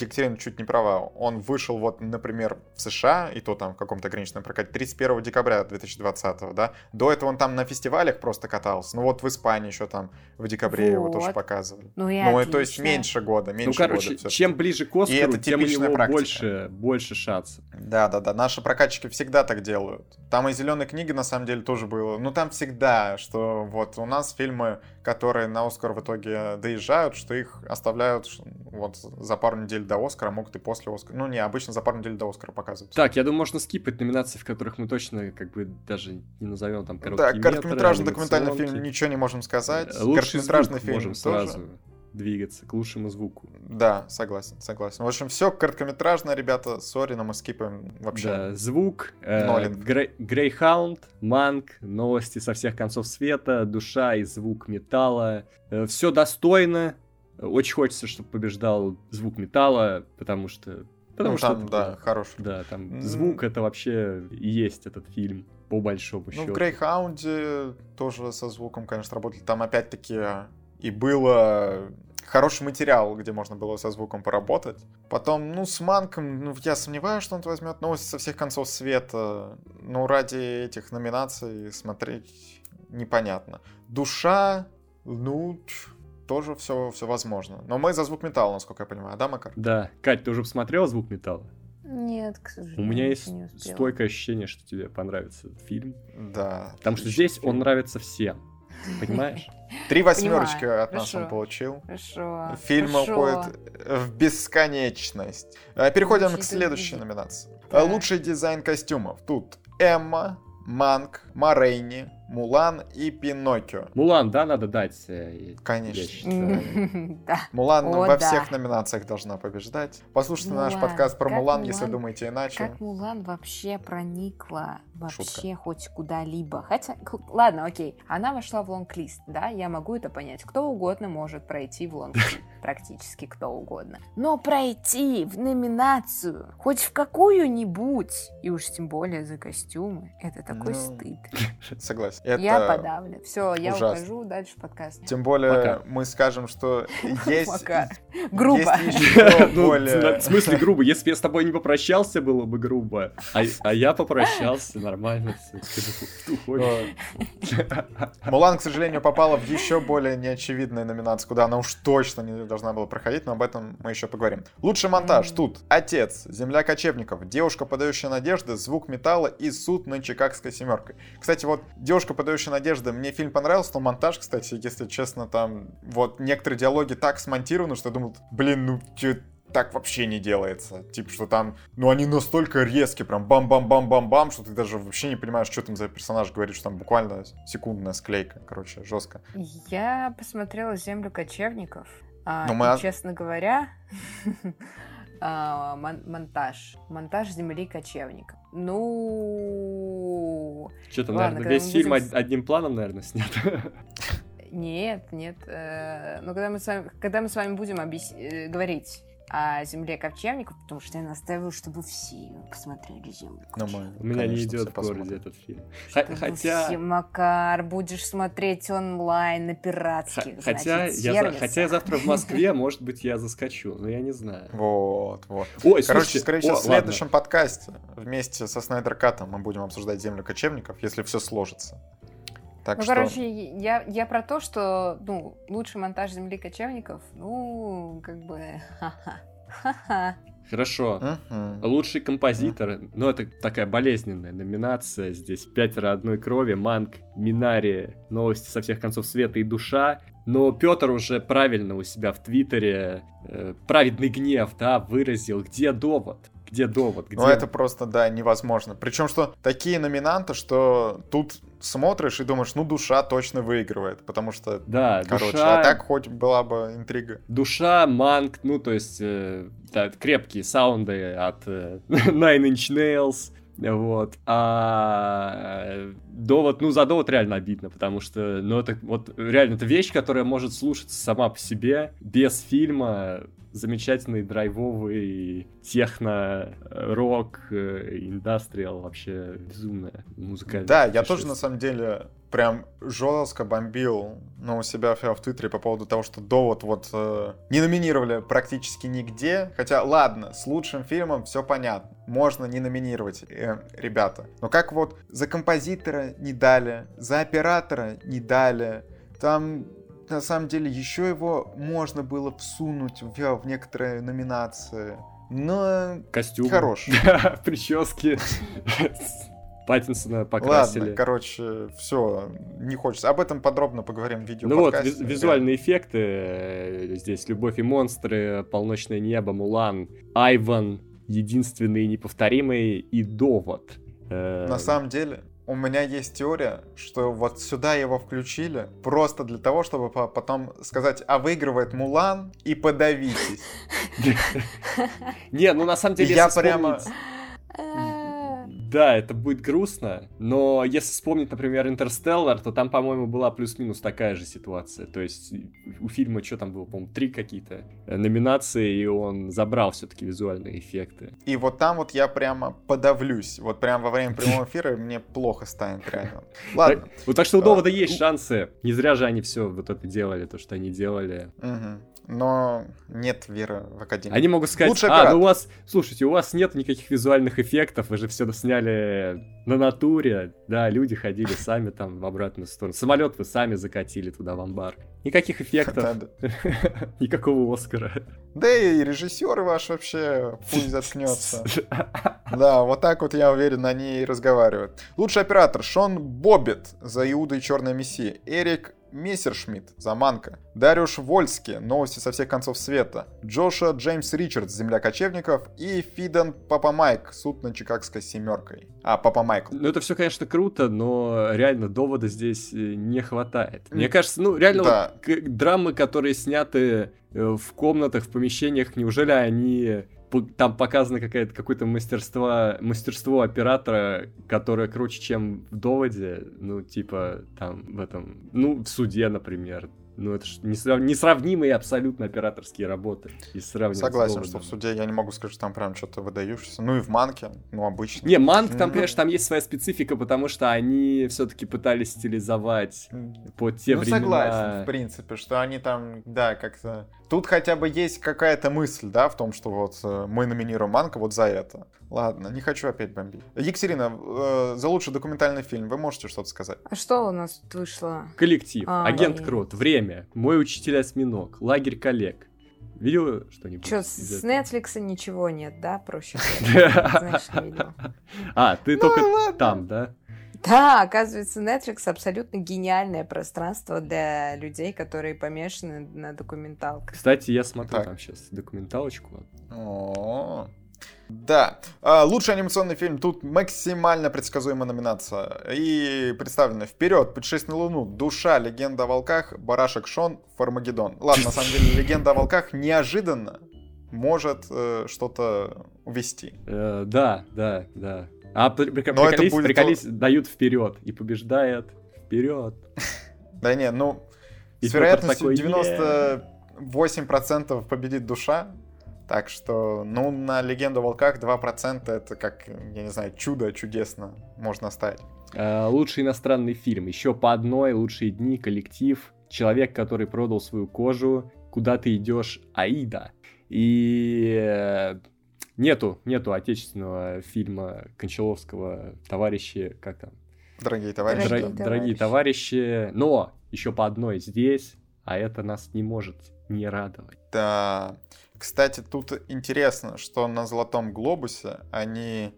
Екатерина чуть не права. Он вышел вот, например, в США, и то там в каком-то ограниченном прокате, 31 декабря 2020, да. До этого он там на фестивалях просто катался. Ну вот в Испании еще там в декабре вот. его тоже показывали. Ну, и ну то есть меньше года, ну, меньше ну, короче, года. чем ближе к Оскару, и это тем у него практика. больше, больше шанс. Да, да, да. Наши прокатчики всегда так делают. Там и зеленой книги на самом деле тоже было. Ну там всегда, что вот у нас фильмы, которые на Оскар в итоге доезжают, что их оставляют вот за пару недель до Оскара, могут и после Оскара. Ну, не, обычно за пару недель до Оскара показывают. Так, я думаю, можно скипать номинации, в которых мы точно как бы даже не назовем там короткие Да, короткометражный документальный фильм ничего не можем сказать. Э, лучший короткометражный фильм можем тоже. сразу двигаться к лучшему звуку. Да, согласен, согласен. В общем, все короткометражное, ребята, сори, но мы скипаем вообще. Да, звук, э, Грейхаунд, Манк, новости со всех концов света, душа и звук металла. Э, все достойно, очень хочется, чтобы побеждал звук металла, потому что... Потому ну, что там, это, да, хороший. Да, там mm. звук это вообще есть этот фильм, по большому счету. Ну, в Грейхаунде тоже со звуком, конечно, работали. Там опять-таки и было хороший материал, где можно было со звуком поработать. Потом, ну, с Манком, ну, я сомневаюсь, что он возьмет новости со всех концов света. Ну, ради этих номинаций смотреть непонятно. Душа, ну, тоже все, все возможно. Но мы за звук металла, насколько я понимаю, да, Макар? Да. Кать, ты уже посмотрела звук металла? Нет, к сожалению. У меня есть стойкое ощущение, что тебе понравится этот фильм. Да. Потому что здесь он нравится всем. Понимаешь? Три восьмерочки от нас он получил. Хорошо. Фильм хорошо. уходит в бесконечность. Э, Переходим Очень к следующей номинации. Так. Лучший дизайн костюмов. Тут Эмма, Манк, Морейни, Мулан и Пиноккио. Мулан, да, надо дать? э, Конечно. Да. Мулан О, во да. всех номинациях должна побеждать. Послушайте наш подкаст про Мулан, если думаете иначе. Как Мулан вообще проникла вообще Шутка. хоть куда-либо? Хотя, ладно, окей, она вошла в лонг-лист, да, я могу это понять. Кто угодно может пройти в лонг-лист, практически кто угодно. Но пройти в номинацию хоть в какую-нибудь, и уж тем более за костюмы, это такой Ну, стыд. Согласен. Это... Я подавлю. Все, я ужасно. ухожу дальше в подкаст. Тем более Пока. мы скажем, что есть... Пока. Грубо. Ну, в смысле грубо? Если бы я с тобой не попрощался, было бы грубо. А, а я попрощался, нормально. Мулан, к сожалению, попала в еще более неочевидную номинацию, куда она уж точно не должна была проходить, но об этом мы еще поговорим. Лучший монтаж. Тут Отец, Земля кочевников, Девушка, подающая надежды, Звук металла и Суд над Чикагской семеркой. Кстати, вот Девушка, подающая надежды, мне фильм понравился, но монтаж, кстати, если честно, там вот некоторые диалоги так смонтированы, что я думал, блин, ну чё так вообще не делается. Типа, что там, ну, они настолько резкие, прям бам-бам-бам-бам-бам, что ты даже вообще не понимаешь, что там за персонаж говорит, что там буквально секундная склейка, короче, жестко. Я посмотрела «Землю кочевников». А, Ну, мы честно говоря, а, мон- монтаж. Монтаж «Земли кочевников». Ну... Что-то, наверное, весь фильм одним планом, наверное, снят. Нет, нет. э, Но когда мы с вами, когда мы с вами будем э, говорить о земле кочевников, потому что я настаиваю, чтобы все посмотрели землю. Но кочевников. мы, У меня не конечно, идет все в городе посмотрим. этот фильм. Чтобы Х- Хотя... все, Макар, будешь смотреть онлайн на х- пиратских, Хотя значит, я, за- хотя я завтра в Москве, может быть, я заскочу, но я не знаю. Вот, вот. Ой, Короче, слушайте, скорее всего, в ладно. следующем подкасте вместе со Снайдер Катом мы будем обсуждать землю кочевников, если все сложится. Так Ну, что... короче, я, я про то, что, ну, лучший монтаж земли кочевников, ну, как бы, ха-ха, ха-ха. Хорошо. Мгм. Лучший композитор, ну это такая болезненная номинация, здесь пятеро одной крови, Манк, Минари, новости со всех концов света и душа, но Петр уже правильно у себя в Твиттере э, праведный гнев, да, выразил, где довод, где довод, где... Ну, это просто, да, невозможно. Причем, что такие номинанты, что тут смотришь и думаешь, ну, душа точно выигрывает, потому что, Да, короче, душа, а так хоть была бы интрига. душа, Манк, ну то есть э, да, крепкие саунды от э, Nine Inch Nails, вот, а э, довод, ну за довод реально обидно, потому что, ну это вот реально это вещь, которая может слушаться сама по себе, без фильма, замечательный драйвовый техно, рок, э, индастриал, вообще безумная музыкальная. Да, я тоже, на самом деле, прям жестко бомбил ну, у себя в, в Твиттере по поводу того, что довод вот э, не номинировали практически нигде. Хотя, ладно, с лучшим фильмом все понятно. Можно не номинировать, э, ребята. Но как вот за композитора не дали, за оператора не дали, там на самом деле еще его можно было всунуть в, в некоторые номинации. Но Костюм. хорош. Прически. Паттинсона Ладно, покрасили. короче, все, не хочется. Об этом подробно поговорим в видео Ну вот, виз- визуальные эффекты. э, Здесь «Любовь и монстры», «Полночное небо», «Мулан», «Айван», «Единственный и неповторимый» и «Довод». Э, На самом деле, у меня есть теория, что вот сюда его включили просто для того, чтобы по- потом сказать, а выигрывает Мулан и подавитесь. Не, ну на самом деле, Я прямо- Да, это будет грустно, но если вспомнить, например, «Интерстеллар», то там, по-моему, была плюс-минус такая же ситуация. То есть у фильма, что там было, по-моему, три какие-то номинации, и он забрал все-таки визуальные эффекты. И вот там вот я прямо подавлюсь. Вот прямо во время прямого эфира мне плохо станет реально. Ладно. Вот так что у А, Довода есть шансы. Не зря же они все вот это делали, то, что они делали. Но нет веры в Академию. Они могут сказать, Лучший а, ну у вас, слушайте, у вас нет никаких визуальных эффектов, вы же все сняли на натуре, да, люди ходили сами там в обратную сторону. Самолет вы сами закатили туда в амбар. Никаких эффектов, никакого Оскара. Да и режиссер ваш вообще пусть заткнется. Да, вот так вот, я уверен, они и разговаривают. Лучший оператор Шон Боббит за Иуда и Черная Мессия. Эрик Мессершмитт, Заманка, Дариуш Вольски, Новости со всех концов света, Джоша Джеймс Ричардс, Земля кочевников и Фиден Папа Майк, Суд над Чикагской семеркой. А, Папа Майк. Ну это все, конечно, круто, но реально довода здесь э, не хватает. Мне кажется, ну реально да. вот, драмы, которые сняты э, в комнатах, в помещениях, неужели они там показано какое-то какое-то мастерство, мастерство оператора, которое круче, чем в доводе, ну, типа, там, в этом, ну, в суде, например. Ну, это же несравнимые абсолютно операторские работы. И Согласен, что в суде я не могу сказать, что там прям что-то выдающееся. Ну и в манке, ну обычно. Не, манк там, конечно, там есть своя специфика, потому что они все-таки пытались стилизовать под те ну, времена. согласен, в принципе, что они там, да, как-то... Тут хотя бы есть какая-то мысль, да, в том, что вот э, мы номинируем Манка вот за это. Ладно, не хочу опять бомбить. Екатерина, э, за лучший документальный фильм вы можете что-то сказать? А что у нас тут вышло? Коллектив, а, Агент да, Крот, Время, Мой учитель Осьминог, Лагерь коллег. Видел что-нибудь? Что, с Netflix ничего нет, да, проще Значит, не видел. А, ты только там, да? Да, оказывается, Netflix абсолютно гениальное пространство для людей, которые помешаны на документалках. Кстати, я смотрю так. там сейчас документалочку. О, да. А, лучший анимационный фильм. Тут максимально предсказуемая номинация. И представлены «Вперед! Путешествие на Луну», «Душа», «Легенда о волках», «Барашек Шон», «Формагеддон». Ладно, на самом деле, «Легенда о волках» неожиданно может э, что-то увести. Э, да, да, да. А при, при, приколись, будет... приколись, дают вперед и побеждает вперед. Да не, ну, с вероятностью 98% победит душа, так что, ну, на «Легенду о волках» 2% это как, я не знаю, чудо чудесно можно ставить. Э, лучший иностранный фильм. Еще по одной. Лучшие дни. Коллектив. Человек, который продал свою кожу. Куда ты идешь? Аида. И э, нету, нету отечественного фильма Кончаловского «Товарищи», как там? Дорогие товарищи. Дорогие, товарищи. Дорогие товарищи. Но еще по одной здесь, а это нас не может не радовать. Да. Кстати, тут интересно, что на Золотом Глобусе они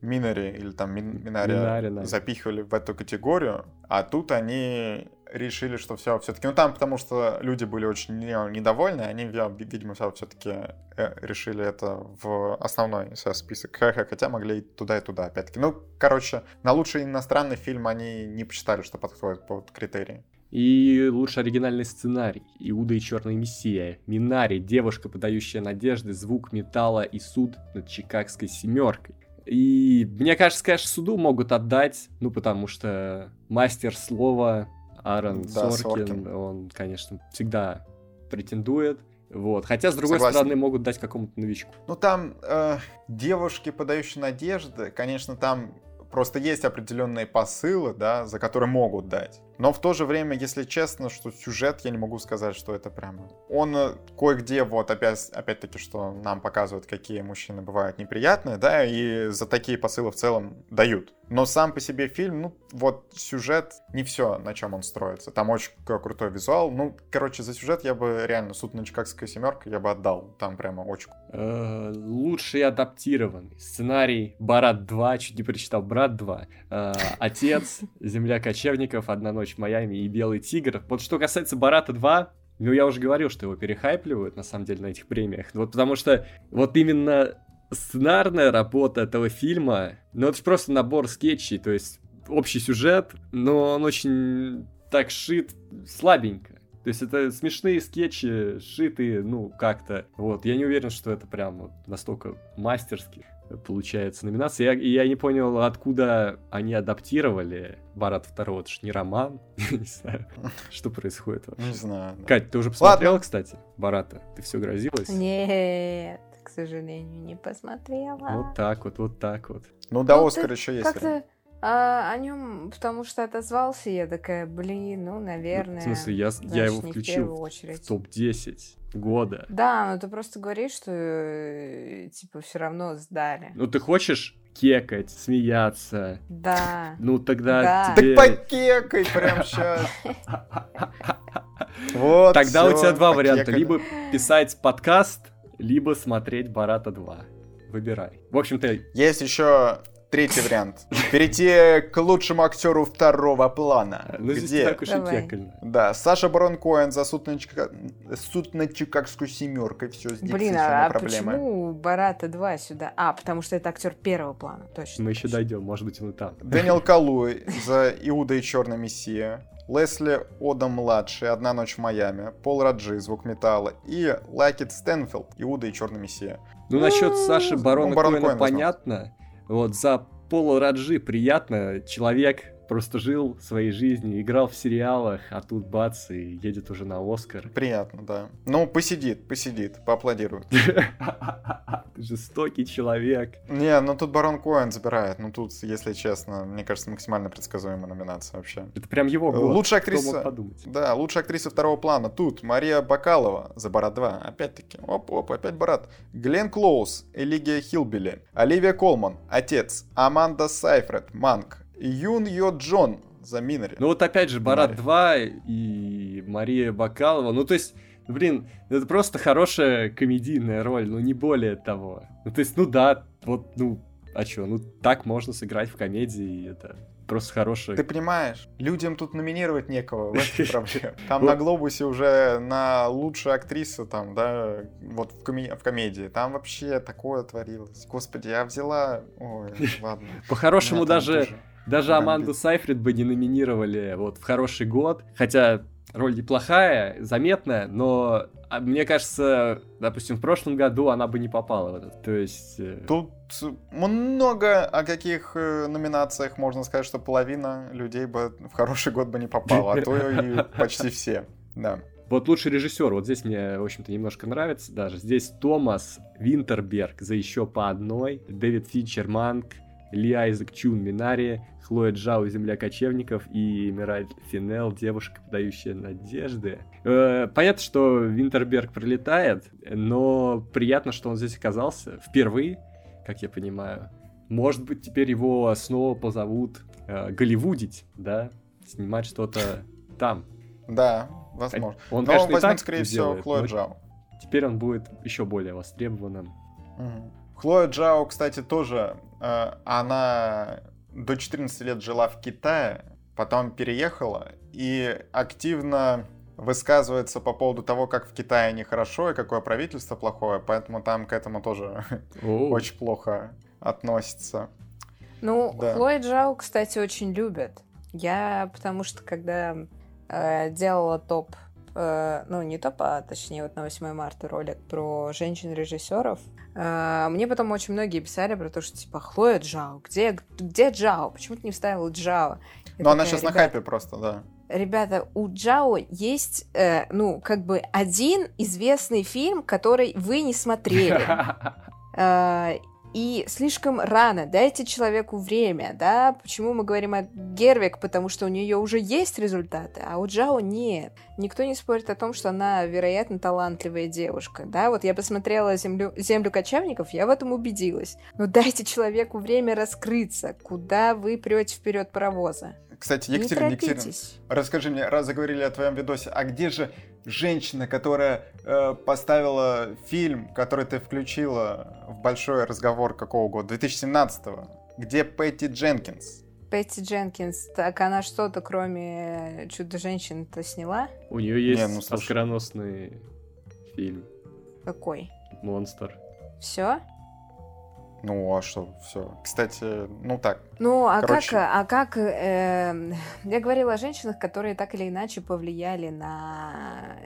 Минари или там Мин, Минари Минари, запихивали в эту категорию, а тут они решили, что все все-таки, ну там потому что люди были очень недовольны, они, видимо, все-таки э, решили это в основной список, хотя могли и туда и туда опять-таки. Ну, короче, на лучший иностранный фильм они не посчитали, что подходит под критерии. И лучший оригинальный сценарий. Иуда и Черный Мессия. Минари. Девушка, подающая надежды. Звук металла и суд над Чикагской семеркой. И мне кажется, конечно, суду могут отдать, ну, потому что мастер слова Аарон да, Соркин, Соркин, он, конечно, всегда претендует. Вот. Хотя, с другой Согласен. стороны, могут дать какому-то новичку. Ну, там э, девушки, подающие надежды, конечно, там просто есть определенные посылы, да, за которые могут дать. Но в то же время, если честно, что сюжет, я не могу сказать, что это прямо... Он э, кое-где, вот опять, опять-таки, что нам показывают, какие мужчины бывают неприятные, да, и за такие посылы в целом дают. Но сам по себе фильм, ну, вот сюжет, не все, на чем он строится. Там очень крутой визуал. Ну, короче, за сюжет я бы реально суд на Чикагская семерка я бы отдал. Там прямо очень... Э, лучший адаптированный сценарий Барат 2, чуть не прочитал Брат 2. Э, Отец, Земля кочевников, Одна ночь в Майами и Белый тигр. Вот что касается Барата 2, ну, я уже говорил, что его перехайпливают, на самом деле, на этих премиях. Вот потому что вот именно сценарная работа этого фильма, ну, это же просто набор скетчей, то есть общий сюжет, но он очень так шит слабенько. То есть это смешные скетчи, шитые, ну, как-то. Вот, я не уверен, что это прям вот настолько мастерски получается номинация. Я, я не понял, откуда они адаптировали Барат второго. Это ж не роман. не знаю, что происходит вообще. Не знаю. Кать, ты уже посмотрела, кстати, Барата? Ты все грозилась? Нет, к сожалению, не посмотрела. Вот так вот, вот так вот. Ну, до ну, Оскара еще есть время. А, о нем, потому что отозвался, я такая, блин, ну, наверное. В смысле, я, значит, я его включил в, в топ-10 года. Да, но ты просто говоришь, что, э, типа, все равно сдали. Ну, ты хочешь кекать, смеяться. Да. Ну тогда Да. тебе... Так покекай прям сейчас. Вот, Тогда у тебя два варианта. Либо писать подкаст, либо смотреть Барата 2. Выбирай. В общем-то, Есть еще третий вариант. Перейти к лучшему актеру второго плана. ну здесь Где? не так уж Давай. Да, Саша Барон Коэн за Чикагской семеркой. Все, с Блин, а, проблемы. почему Барата 2 сюда? А, потому что это актер первого плана, точно. Мы еще точно. дойдем, может быть, он и там. Дэниел Калуй за Иуда и Черный Мессия. Лесли Одам-младший, «Одна ночь в Майами», Пол Раджи, «Звук металла» и Лакет Стэнфилд, «Иуда и Черный Мессия». Ну, насчет Ну, Саши Барона ну, Барон Коэна понятно. Вот за Пола Раджи приятно. Человек просто жил своей жизнью, играл в сериалах, а тут бац, и едет уже на Оскар. Приятно, да. Ну, посидит, посидит, поаплодирует. Жестокий человек. Не, ну тут Барон Коэн забирает. Ну тут, если честно, мне кажется, максимально предсказуемая номинация вообще. Это прям его год. Лучшая актриса. Да, лучшая актриса второго плана. Тут Мария Бакалова за Барат 2. Опять-таки. Оп-оп, опять Барат. Глен Клоус, Элигия Хилбили. Оливия Колман, Отец. Аманда Сайфред, Манк. Юн Йо Джон за Минари. Ну вот опять же, Барат Мария. 2 и Мария Бакалова. Ну то есть, блин, это просто хорошая комедийная роль, но не более того. Ну то есть, ну да, вот, ну, а чё, ну так можно сыграть в комедии, и это просто хорошая... Ты понимаешь, людям тут номинировать некого, в этом проблема. Там на Глобусе уже на лучшую актрису, там, да, вот в, коме- в комедии, там вообще такое творилось. Господи, я взяла... Ой, ладно. По-хорошему даже, тоже. Даже Аманду бит. Сайфред бы не номинировали вот в хороший год, хотя роль неплохая, заметная, но а, мне кажется, допустим, в прошлом году она бы не попала в этот. То есть... э, Тут много о каких э, номинациях можно сказать, что половина людей бы в хороший год бы не попала, а то и почти все. Да. Вот лучший режиссер, вот здесь мне, в общем-то, немножко нравится даже. Здесь Томас Винтерберг за еще по одной, Дэвид Финчер Манк, Ли Айзек Чун Минари, Хлоя Джао Земля кочевников и Мираль Финел Девушка, подающая надежды. Э, понятно, что Винтерберг прилетает, но приятно, что он здесь оказался впервые, как я понимаю. Может быть, теперь его снова позовут э, голливудить, да, снимать что-то там. Да, возможно. Он, Но конечно, возьмут, так скорее сделает, всего, Хлоя Джао. Теперь он будет еще более востребованным. Мгм. Хлоя Джао, кстати, тоже, э, она до 14 лет жила в Китае, потом переехала и активно высказывается по поводу того, как в Китае нехорошо и какое правительство плохое, поэтому там к этому тоже очень плохо относится. Ну, Да. Хлои Джао, кстати, очень любят. Я, потому что, когда э, делала топ, э, ну, не топ, а точнее, вот на 8 марта ролик про женщин-режиссеров, мне потом очень многие писали про то, что, типа, Хлоя Джао, где, где Джао? Почему ты не вставила Джао? Я Но она такая, сейчас на «Ребят, хайпе просто, да. Ребята, у Джао есть, э, ну, как бы один известный фильм, который вы не смотрели. Э, И слишком рано, дайте человеку время, да? Почему мы говорим о Гервик? Потому что у нее уже есть результаты, а у Джао нет. Никто не спорит о том, что она, вероятно, талантливая девушка, да? Вот я посмотрела «Землю, «Землю кочевников», я в этом убедилась. Но дайте человеку время раскрыться. Куда вы прете вперед паровоза? Кстати, не Екатерина, Екатерина, торопитесь. расскажи мне, раз заговорили о твоем видосе, а где же женщина, которая э, поставила фильм, который ты включила в большой разговор какого года? 2017-го. Где Пэтти Дженкинс? Пэтти Дженкинс, так она что-то кроме Чудо-женщины-то сняла? У нее есть Не, ну, слушай. оскароносный фильм Какой? «Монстр». Все? Ну, а что, все. Кстати, ну так. Ну, а Короче. как, а как, эм, я говорила о женщинах, которые так или иначе повлияли на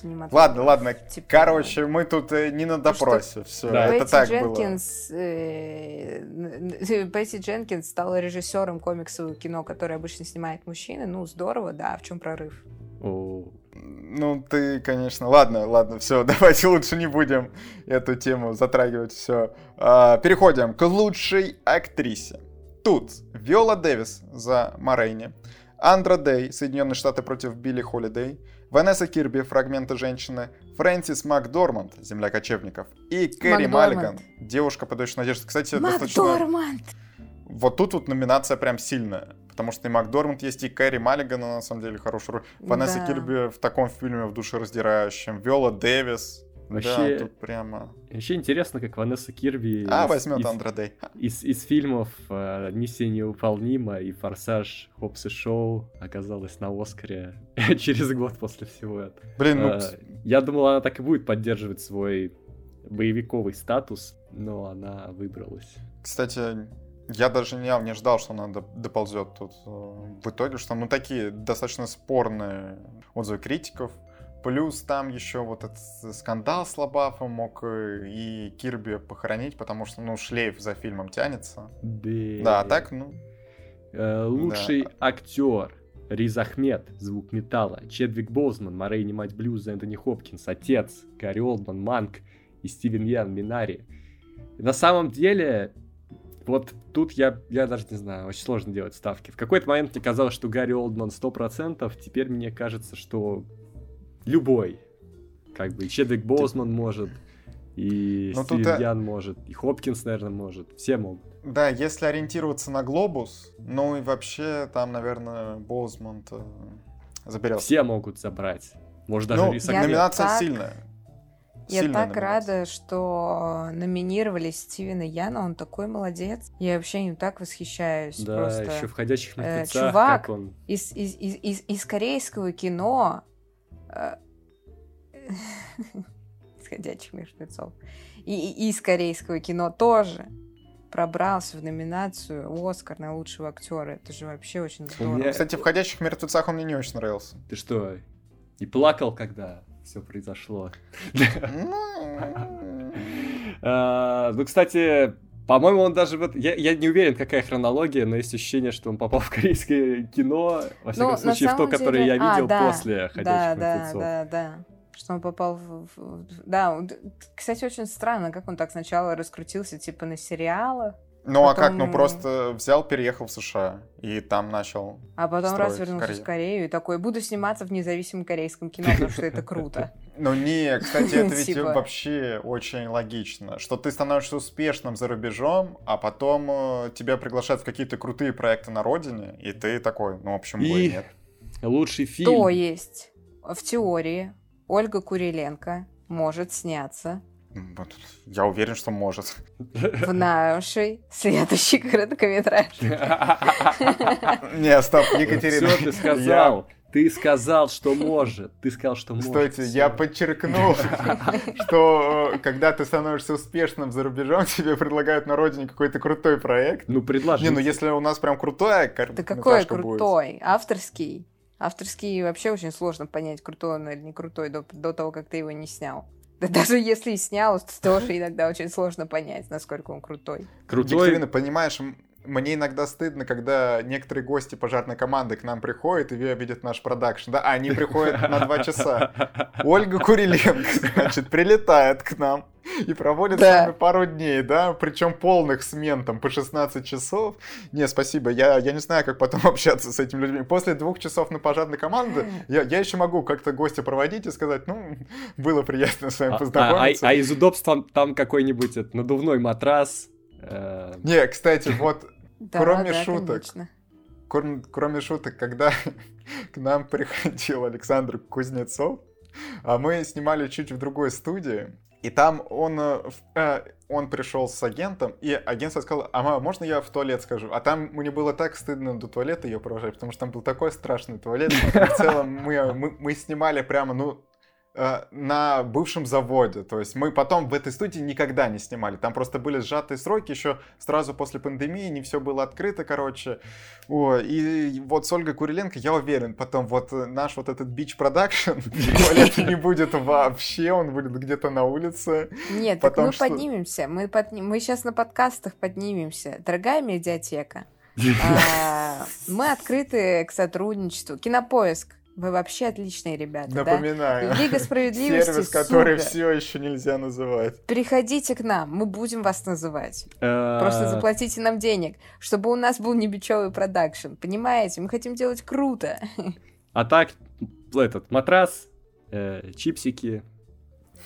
кинематограф. Ладно, ладно. Типа, Короче, мы тут э, не на Ну что, допросе. Все, Да. это Пэтти так было. Дженкинс, э, н- н- Пэтти Дженкинс стала режиссером комиксового кино, которое обычно снимает мужчины. Ну, здорово, да, в чем прорыв? О, Ну, ты, конечно. Ладно, ладно, все, давайте лучше не будем эту тему затрагивать. Все. переходим к лучшей актрисе. Тут Виола Дэвис за Морейни, Андра Дэй, Соединенные Штаты против Билли Холидей, Ванесса Кирби, фрагменты женщины, Фрэнсис Макдорманд, Земля кочевников, и Кэрри Маллиган, девушка, подающая надежды. Кстати, Макдорманд! достаточно... Вот тут вот номинация прям сильная. Потому что и Макдорманд есть, и Кэрри Маллиган, на самом деле, хорошая роль. Ванесса да. Кирби в таком фильме в душераздирающем. Виола Дэвис, Вообще, да, тут прямо... Вообще интересно, как Ванесса Кирби... А, из, возьмет Андрадей. Из, из фильмов э, «Миссия невыполнима» и «Форсаж», «Хопс и Шоу» оказалась на Оскаре через год после всего этого. Блин, ну... Э, я думал, она так и будет поддерживать свой боевиковый статус, но она выбралась. Кстати, я даже не, не ждал, что она доползет тут э, в итоге, что ну такие достаточно спорные отзывы критиков. Плюс там еще вот этот скандал с Лабафом мог э, и Кирби похоронить, потому что, ну, шлейф за фильмом тянется. Да. Да, а так, ну... Э, лучший да. актер. Риз Ахмед, звук металла, Чедвик Боузман, Морейни мать блюза, Энтони Хопкинс, отец, Гарри Олдман, Манк и Стивен Ян, Минари. На самом деле, вот тут я, я даже не знаю, очень сложно делать ставки. В какой-то момент мне казалось, что Гарри Олдман 100%, теперь мне кажется, что любой. Как бы и Чедвик Боузман может, и ну, Стивен тут... Ян может, и Хопкинс, наверное, может. Все могут. Да, если ориентироваться на глобус, ну и вообще там, наверное, Боузман заберет. Все могут забрать. Может даже ну, Риса номинация так... сильная. Я Сильная так номинация. рада, что номинировали Стивена Яна, он такой молодец. Я вообще им так восхищаюсь. Да, просто. еще в «Ходячих э, мертвецах», э, чувак как он... из, из, из, из, из корейского кино исходящих мертвецов. И, и из корейского кино тоже пробрался в номинацию Оскар на лучшего актера. Это же вообще очень здорово. Меня... Кстати, в «Ходячих мертвецах» он мне не очень нравился. Ты что, и плакал, когда все произошло? А, ну, кстати, по-моему, он даже вот... Я, я не уверен, какая хронология, но есть ощущение, что он попал в корейское кино, во всяком ну, случае, в то, деле... которое я а, видел а, да, после «Ходячих да, мертвецов». Да, да, да, что он попал в, в... Да, кстати, очень странно, как он так сначала раскрутился, типа, на сериалах, ну потом... а как? Ну просто взял, переехал в США и там начал. А потом раз вернулся Корею. в Корею и такой, буду сниматься в независимом корейском кино, потому что это круто. Ну не, кстати, это ведь типа. вообще очень логично, что ты становишься успешным за рубежом, а потом э, тебя приглашают в какие-то крутые проекты на родине, и ты такой, ну, в общем, и нет. Лучший фильм. То есть, в теории, Ольга Куриленко может сняться я уверен, что может. В нашей следующей короткометражке. Не, стоп, Екатерина. Все ты сказал. Ты сказал, что может. Ты сказал, что может. Стойте, я подчеркнул, что э, когда ты становишься успешным за рубежом, тебе предлагают на родине какой-то крутой проект. Ну, предложи. Не, ну если у нас прям крутой Да какой крутой? Авторский. Авторский вообще очень сложно понять, крутой он или не крутой до, до того, как ты его не снял. Да даже если и снял, то тоже иногда очень сложно понять, насколько он крутой. Крутой? Екатерина, понимаешь, мне иногда стыдно, когда некоторые гости пожарной команды к нам приходят и видят наш продакшн. Да, а они приходят на два часа. Ольга Куриленко, значит, прилетает к нам и проводит да. с нами пару дней, да, причем полных смен там по 16 часов. Не, спасибо, я, я не знаю, как потом общаться с этими людьми. После двух часов на пожарной команде я, я еще могу как-то гостя проводить и сказать, ну, было приятно с вами познакомиться. А, а, а из удобств там, там какой-нибудь надувной матрас, Не, кстати, вот кроме шуток, кроме шуток, когда к нам приходил Александр Кузнецов, а мы снимали чуть в другой студии, и там он, э, э, он пришел с агентом, и агент сказал, а можно я в туалет скажу? А там мне было так стыдно до туалета ее провожать, потому что там был такой страшный туалет. В целом мы, мы, мы снимали прямо, ну, на бывшем заводе. То есть мы потом в этой студии никогда не снимали. Там просто были сжатые сроки еще сразу после пандемии, не все было открыто, короче. О, и вот с Ольгой Куриленко, я уверен, потом вот наш вот этот бич продакшн, туалета не будет вообще, он будет где-то на улице. Нет, так мы поднимемся, мы, подним... мы сейчас на подкастах поднимемся. Дорогая медиатека, а, мы открыты к сотрудничеству. Кинопоиск, Вы вообще отличные ребята, Напоминаю. да? Лига справедливости, Сервис, который супер. все еще нельзя называть. Приходите к нам, мы будем вас называть. Просто Э, заплатите нам денег, чтобы у нас был не бичевый продакшн. Понимаете? Мы хотим делать круто. А так, этот матрас, э, чипсики.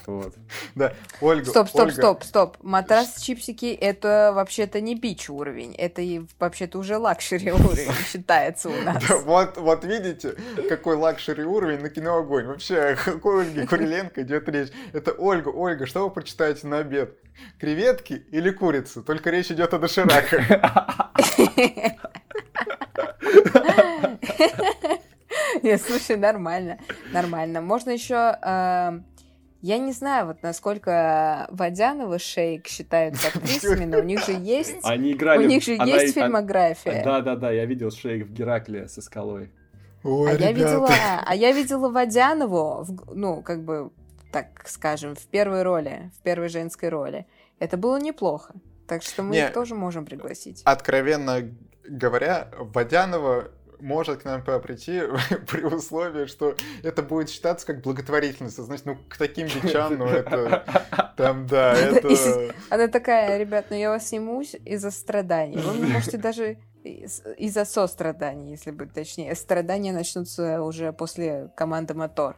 Вот. Да, Ольга, Стоп, стоп, Ольга, стоп, стоп. Матрас чипсики это вообще-то не бич уровень. Это и вообще-то уже luxury уровень считается у нас. Да, вот, вот видите, какой luxury уровень на кино огонь. Вообще, о какой Ольге Куриленко идет речь? Это Ольга, Ольга, что вы прочитаете на обед? Креветки или курицы? Только речь идет о дошираках. Нет, слушай, нормально, нормально. Можно еще, я не знаю, вот насколько Водянова Шейк считаются актрисами, но у них же есть, Они у играли... них же она- есть а- фильмография. Да-да-да, я видел шейк в Геракле со скалой. Ой, А я ребята. видела, а я видела Водянову, в- ну, как бы, так скажем, в первой роли, в первой женской роли. Это было неплохо. Так что мы Не. их тоже можем пригласить. Откровенно говоря, Водянова может к нам прийти при условии, что это будет считаться как благотворительность. Значит, ну, к таким бичам, ну, это... Там, да, это... Она такая, ребят, ну я вас снимусь из-за страданий. Вы можете даже из- из-за состраданий, если быть точнее. Страдания начнутся уже после команды «Мотор».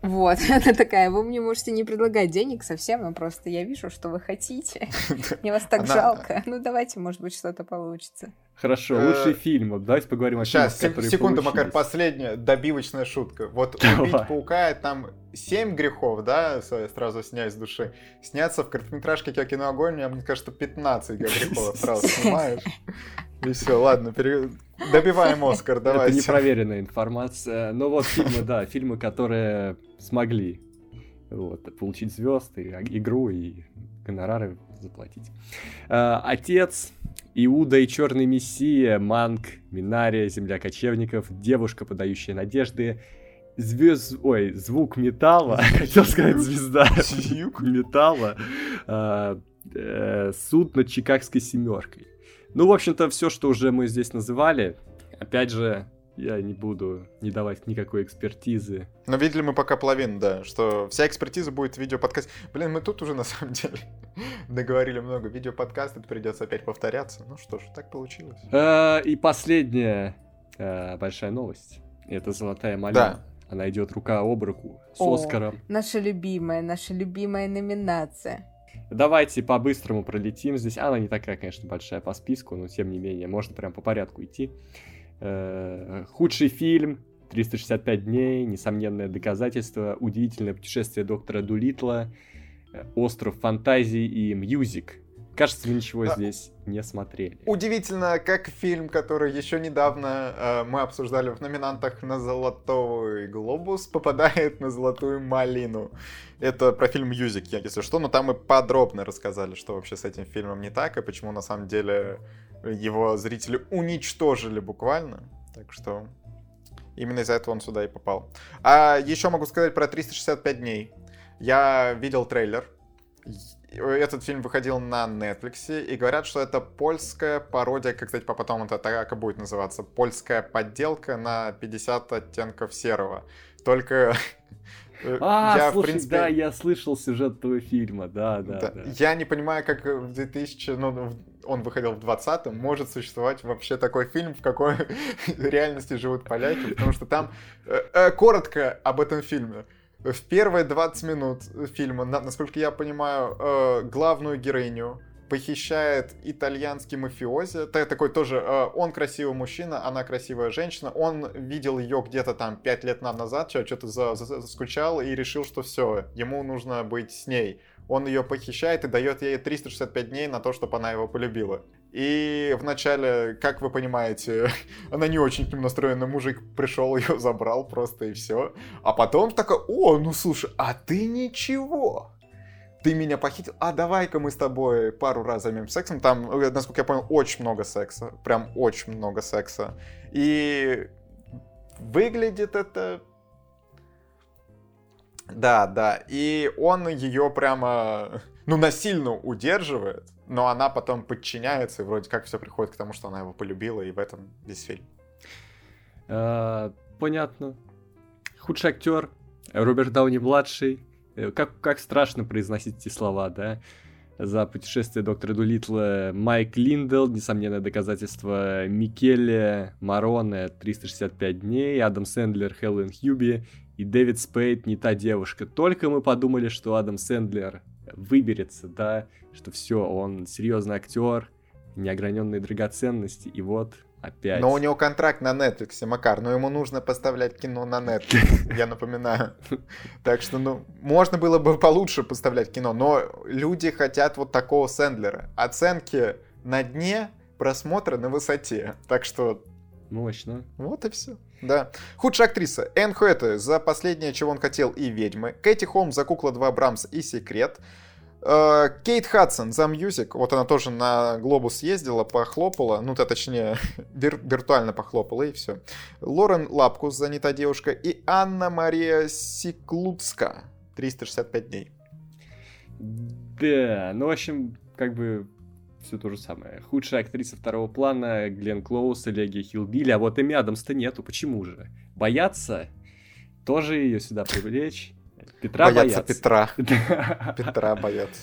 Вот, она такая, вы мне можете не предлагать денег совсем, но просто я вижу, что вы хотите. Мне вас так жалко. Ну, давайте, может быть, что-то получится. Хорошо, Э, лучший фильм. Давайте поговорим о Сейчас, фильмах, которые секунду, Макар, последняя добивочная шутка. Вот убить паука, там семь грехов, да, сразу снять с души. Сняться в короткометражке как кино огонь, мне кажется, 15 грехов сразу снимаешь. И все, ладно, пере- добиваем Оскар, Это давайте. непроверенная информация. Но вот фильмы, да, фильмы, которые смогли вот, получить звезд, и а- игру, и гонорары заплатить. А, Отец, Иуда и Черный Мессия, Манг, Минария, Земля кочевников, Девушка, подающая надежды, Звезд... Ой, звук металла, хотел сказать звезда Звук? металла, а, э, суд над Чикагской семеркой. Ну, в общем-то, все, что уже мы здесь называли, опять же, я не буду не давать никакой экспертизы. Но видели мы пока половину, да, что вся экспертиза будет в видеоподкасте. Блин, мы тут уже на самом деле договорили много. Видеоподкаст, это придется опять повторяться. Ну что ж, так получилось. Э, И последняя э, большая новость. Это «Золотая малина». Она идет рука об руку с О. Оскаром. Наша любимая, наша любимая номинация. Давайте по-быстрому пролетим здесь. Она не такая, конечно, большая по списку, но тем не менее, можно прям по порядку идти. Э, Худший фильм 365 дней, несомненное доказательство, удивительное путешествие доктора Дулитла, э, Остров фантазий и Music. Кажется, вы ничего Да. здесь не смотрели. Удивительно, как фильм, который еще недавно э, мы обсуждали в номинантах на Золотой Глобус, попадает на Золотую Малину. Это про фильм «Music», если что, но там мы подробно рассказали, что вообще с этим фильмом не так, и почему на самом деле его зрители уничтожили буквально. Так что именно из-за этого он сюда и попал. А еще могу сказать про 365 дней. Я видел трейлер. Этот фильм выходил на Netflix, и говорят, что это польская пародия, как, кстати, потом это так и будет называться, польская подделка на 50 оттенков серого. Только э, А, я, в слушай, принципе, да, я слышал сюжет этого фильма, да, да, да, да. Я не понимаю, как в 2000, ну, в- он выходил в 20-м, может существовать вообще такой фильм, в какой реальности живут поляки, потому что там... э, э, коротко об этом фильме. В первые 20 минут фильма, на- насколько я понимаю, э, главную героиню похищает итальянский мафиози. Такой тоже, он красивый мужчина, она красивая женщина. Он видел ее где-то там 5 лет на- назад, что-то за- за- заскучал и решил, что все, ему нужно быть с ней. Он ее похищает и дает ей 365 дней на то, чтобы она его полюбила. И вначале, как вы понимаете, она не очень к нему настроена, мужик пришел, ее забрал просто и все. А потом такой, о, ну слушай, а ты ничего. Ты меня похитил, а давай-ка мы с тобой пару раз займемся сексом. Там, э, насколько я понял, очень много секса. Прям очень много секса. И выглядит это... Да, да. И он ее прямо, ну, насильно удерживает, но она потом подчиняется, и вроде как все приходит к тому, что она его полюбила, и в этом весь фильм. А, понятно. Худший актер Роберт Дауни-младший. Э, как, как страшно произносить эти слова, да? За путешествие доктора Дулитла Майк Линдел, несомненное доказательство Микеле Мароне 365 дней, Адам Сэндлер, Хелен Хьюби и Дэвид Спейд не та девушка. Только мы подумали, что Адам Сэндлер выберется, да, что все, он серьезный актер, неограненные драгоценности, и вот опять. Но у него контракт на Netflix, Макар, но ему нужно поставлять кино на Netflix, я напоминаю. Так что, ну, можно было бы получше поставлять кино, но люди хотят вот такого Сэндлера. Оценки на дне, просмотры на высоте. Так что... Мощно. Вот и все. Да. Худшая актриса. Энн Хэтэуэй за «Последнее, чего он хотел», и «Ведьмы». Кэти Холмс за «Кукла 2. Брамс» и «Секрет». Э, Кейт Хадсон за Music, вот она тоже на Глобус ездила, похлопала, ну, то точнее, вир- виртуально похлопала, и все. Лорен Лапкус за «Не та девушка» и Анна Мария Сиклуцка, 365 дней. Да, ну, в общем, как бы все то же самое. Худшая актриса второго плана Гленн Клоуз, Элегия Хиллбилли, а вот Эми Адамс-то нету, почему же? Боятся? Тоже ее сюда привлечь? Петра боятся. боятся. Петра. Петра боятся.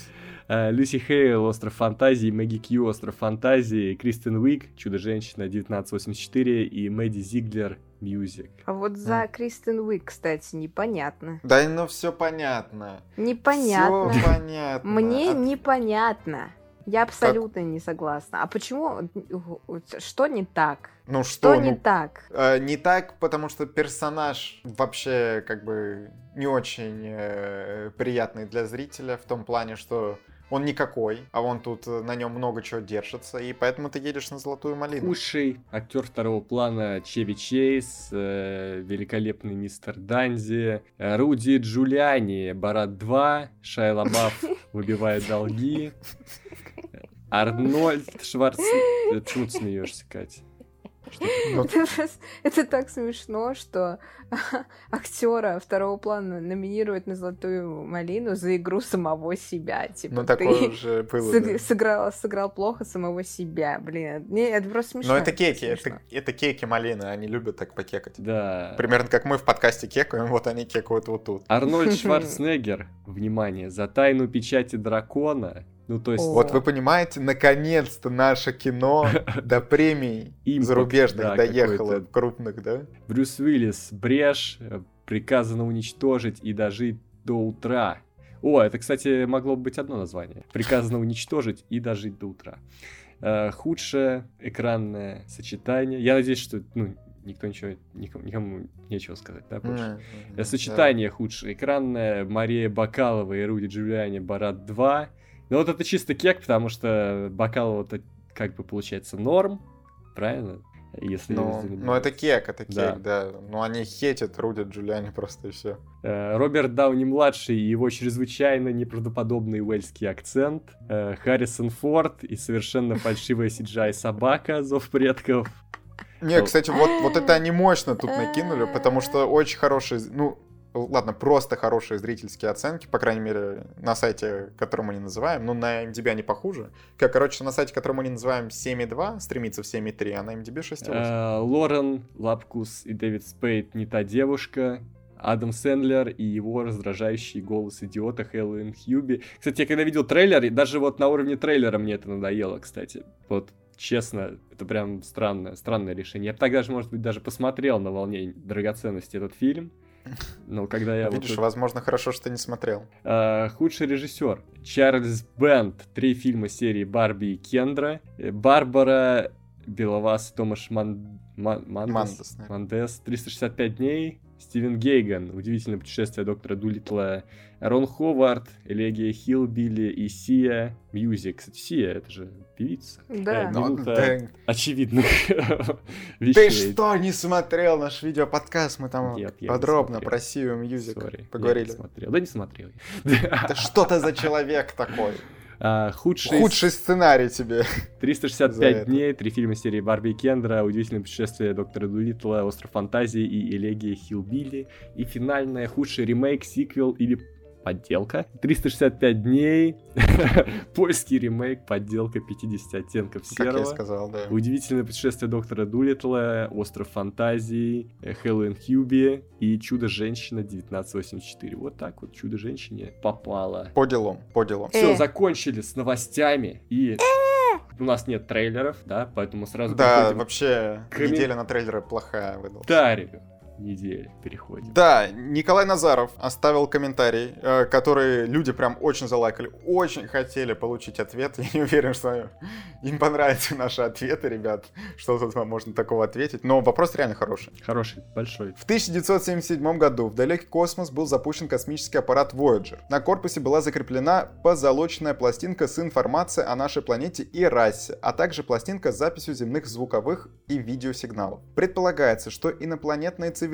Э, Люси Хейл, Остров фантазии, Мэгги Кью, Остров фантазии, Кристен Уик, Чудо-женщина, 1984 и Мэдди Зиглер, Music. А вот за mm. Кристен Уик, кстати, непонятно. Да, ну все понятно. Непонятно. Все понятно. Мне От... непонятно. Я абсолютно как? не согласна. А почему? Что не так? Ну что? Что не ну, так? Э, не так, потому что персонаж вообще как бы не очень э, приятный для зрителя в том плане, что он никакой, а он тут э, на нем много чего держится, и поэтому ты едешь на золотую малину. Худший актер второго плана Чеви Чейз, э, великолепный мистер Данзи, э, Руди Джулиани, Барат 2, Шайла Бафф выбивает долги, Арнольд Шварц... Почему ты смеешься, Катя? Это так смешно, что актера второго плана номинируют на Золотую малину за игру самого себя. Типа, ну, такое уже было. Сыграл, сыграл плохо самого себя. Блин, это просто смешно. Но это кеки, это, это кеки малины, они любят так покекать. Да. Примерно как мы в подкасте кекаем, вот они кекают вот тут. Арнольд Шварценеггер, внимание, за тайну печати дракона ну, то есть... Вот вы понимаете, наконец-то наше кино до премий зарубежных доехало, крупных, да? Брюс Уиллис, брешь, э, приказано уничтожить и дожить до утра. О, это, кстати, могло бы быть одно название. Приказано уничтожить и дожить до утра. Э, худшее экранное сочетание. Я надеюсь, что ну, никто ничего, никому, никому нечего сказать, да, больше. Mm-hmm. Сочетание да. худшее экранное. Мария Бакалова и Руди Джулиани Барат 2. Ну вот это чисто кек, потому что бокал вот как бы получается норм, правильно? Если ну, ну это кек, это кек, да. да. Ну они хетят Руди Джулиани просто и все. Э, Роберт Дауни-младший и его чрезвычайно неправдоподобный уэльский акцент. Э, Харрисон Форд и совершенно фальшивая CGI собака Зов предков. Не, кстати, вот, вот это они мощно тут накинули, потому что очень хороший, ну, ладно, просто хорошие зрительские оценки, по крайней мере, на сайте, который мы не называем, ну, на MDB они похуже. Как, короче, на сайте, который мы не называем 7.2, стремится в 7.3, а на MDB 6.8. Э, Лорен, Лапкус и Дэвид Спейд не та девушка. Адам Сэндлер и его раздражающий голос идиота Хелен Хьюби. Кстати, я когда видел трейлер, даже вот на уровне трейлера мне это надоело, кстати. Вот честно, это прям странное, странное решение. Я бы тогда же, может быть, даже посмотрел на волне драгоценности этот фильм. Ну, когда я... Видишь, вот... возможно, хорошо, что не смотрел. А, худший режиссер. Чарльз Бэнд. Три фильма серии Барби и Кендра. Э, Барбара Бяловас, Томаш Ман... Ман... Мандес. Мандес, Мандес. 365 дней. Стивен Гейган, удивительное путешествие доктора Дулитла, Рон Ховард, Элегия Хиллбилли и Сия Music. Кстати, Сия, это же певица. Да. Ну, минута да. очевидных вещей. Ты что, не смотрел наш видеоподкаст? Мы там Нет, подробно про Сию Music поговорили. Я не смотрел. Да не смотрел. Да что ты за человек такой? А, худший... худший сценарий тебе. 365 дней, три фильма серии Барби и Кендра, Удивительное путешествие доктора Дулитла, Остров фантазии и Элегия Хиллбилли. И финальное худший ремейк, сиквел или подделка. 365 дней, польский ремейк, подделка 50 оттенков серого. Как я сказал, да. Удивительное путешествие доктора Дулитла, Остров фантазии, Хэллоуин Хьюби и Чудо-женщина 1984. Вот так вот Чудо-женщине попало. По делам, по делам. Все, Э. закончили с новостями и... У нас нет трейлеров, да, поэтому сразу Да, вообще, к неделя на трейлеры плохая выдалась. к Тарию. Недели переходим. Да, Николай Назаров оставил комментарий, э, который люди прям очень залайкали, очень хотели получить ответ. Я не уверен, что им понравятся наши ответы, ребят, что тут можно такого ответить. Но вопрос реально хороший. Хороший, большой. В 1977 году в далекий космос был запущен космический аппарат Voyager. На корпусе была закреплена позолоченная пластинка с информацией о нашей планете и расе, а также пластинка с записью земных звуковых и видеосигналов. Предполагается, что инопланетные цивилизации,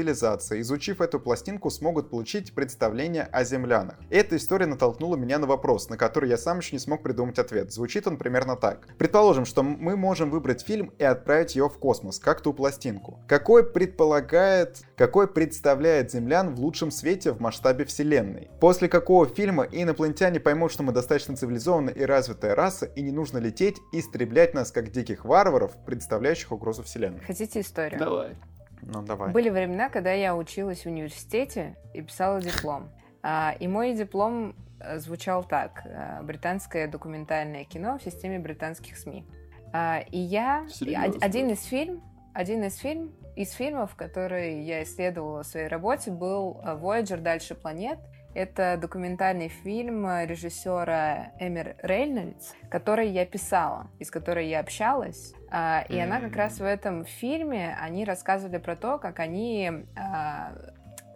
изучив эту пластинку, смогут получить представление о землянах. Эта история натолкнула меня на вопрос, на который я сам еще не смог придумать ответ. Звучит он примерно так. Предположим, что мы можем выбрать фильм и отправить его в космос, как ту пластинку. Какой предполагает, какой представляет землян в лучшем свете в масштабе Вселенной? После какого фильма инопланетяне поймут, что мы достаточно цивилизованная и развитая раса, и не нужно лететь и истреблять нас как диких варваров, представляющих угрозу Вселенной? Хотите историю? Давай. Ну, давай. Были времена, когда я училась в университете и писала диплом. А, И мой диплом э, звучал так. э, Британское документальное кино в системе британских СМИ. А, И я... Серьезно? од- Один из фильм, один из фильм, из фильмов, которые я исследовала в своей работе, был э, «Voyager. Дальше планет». Это документальный фильм режиссера Эмер Рейнольдс, который я писала, и с которой я общалась. А, И она как раз в этом фильме, они рассказывали про то, как они... а,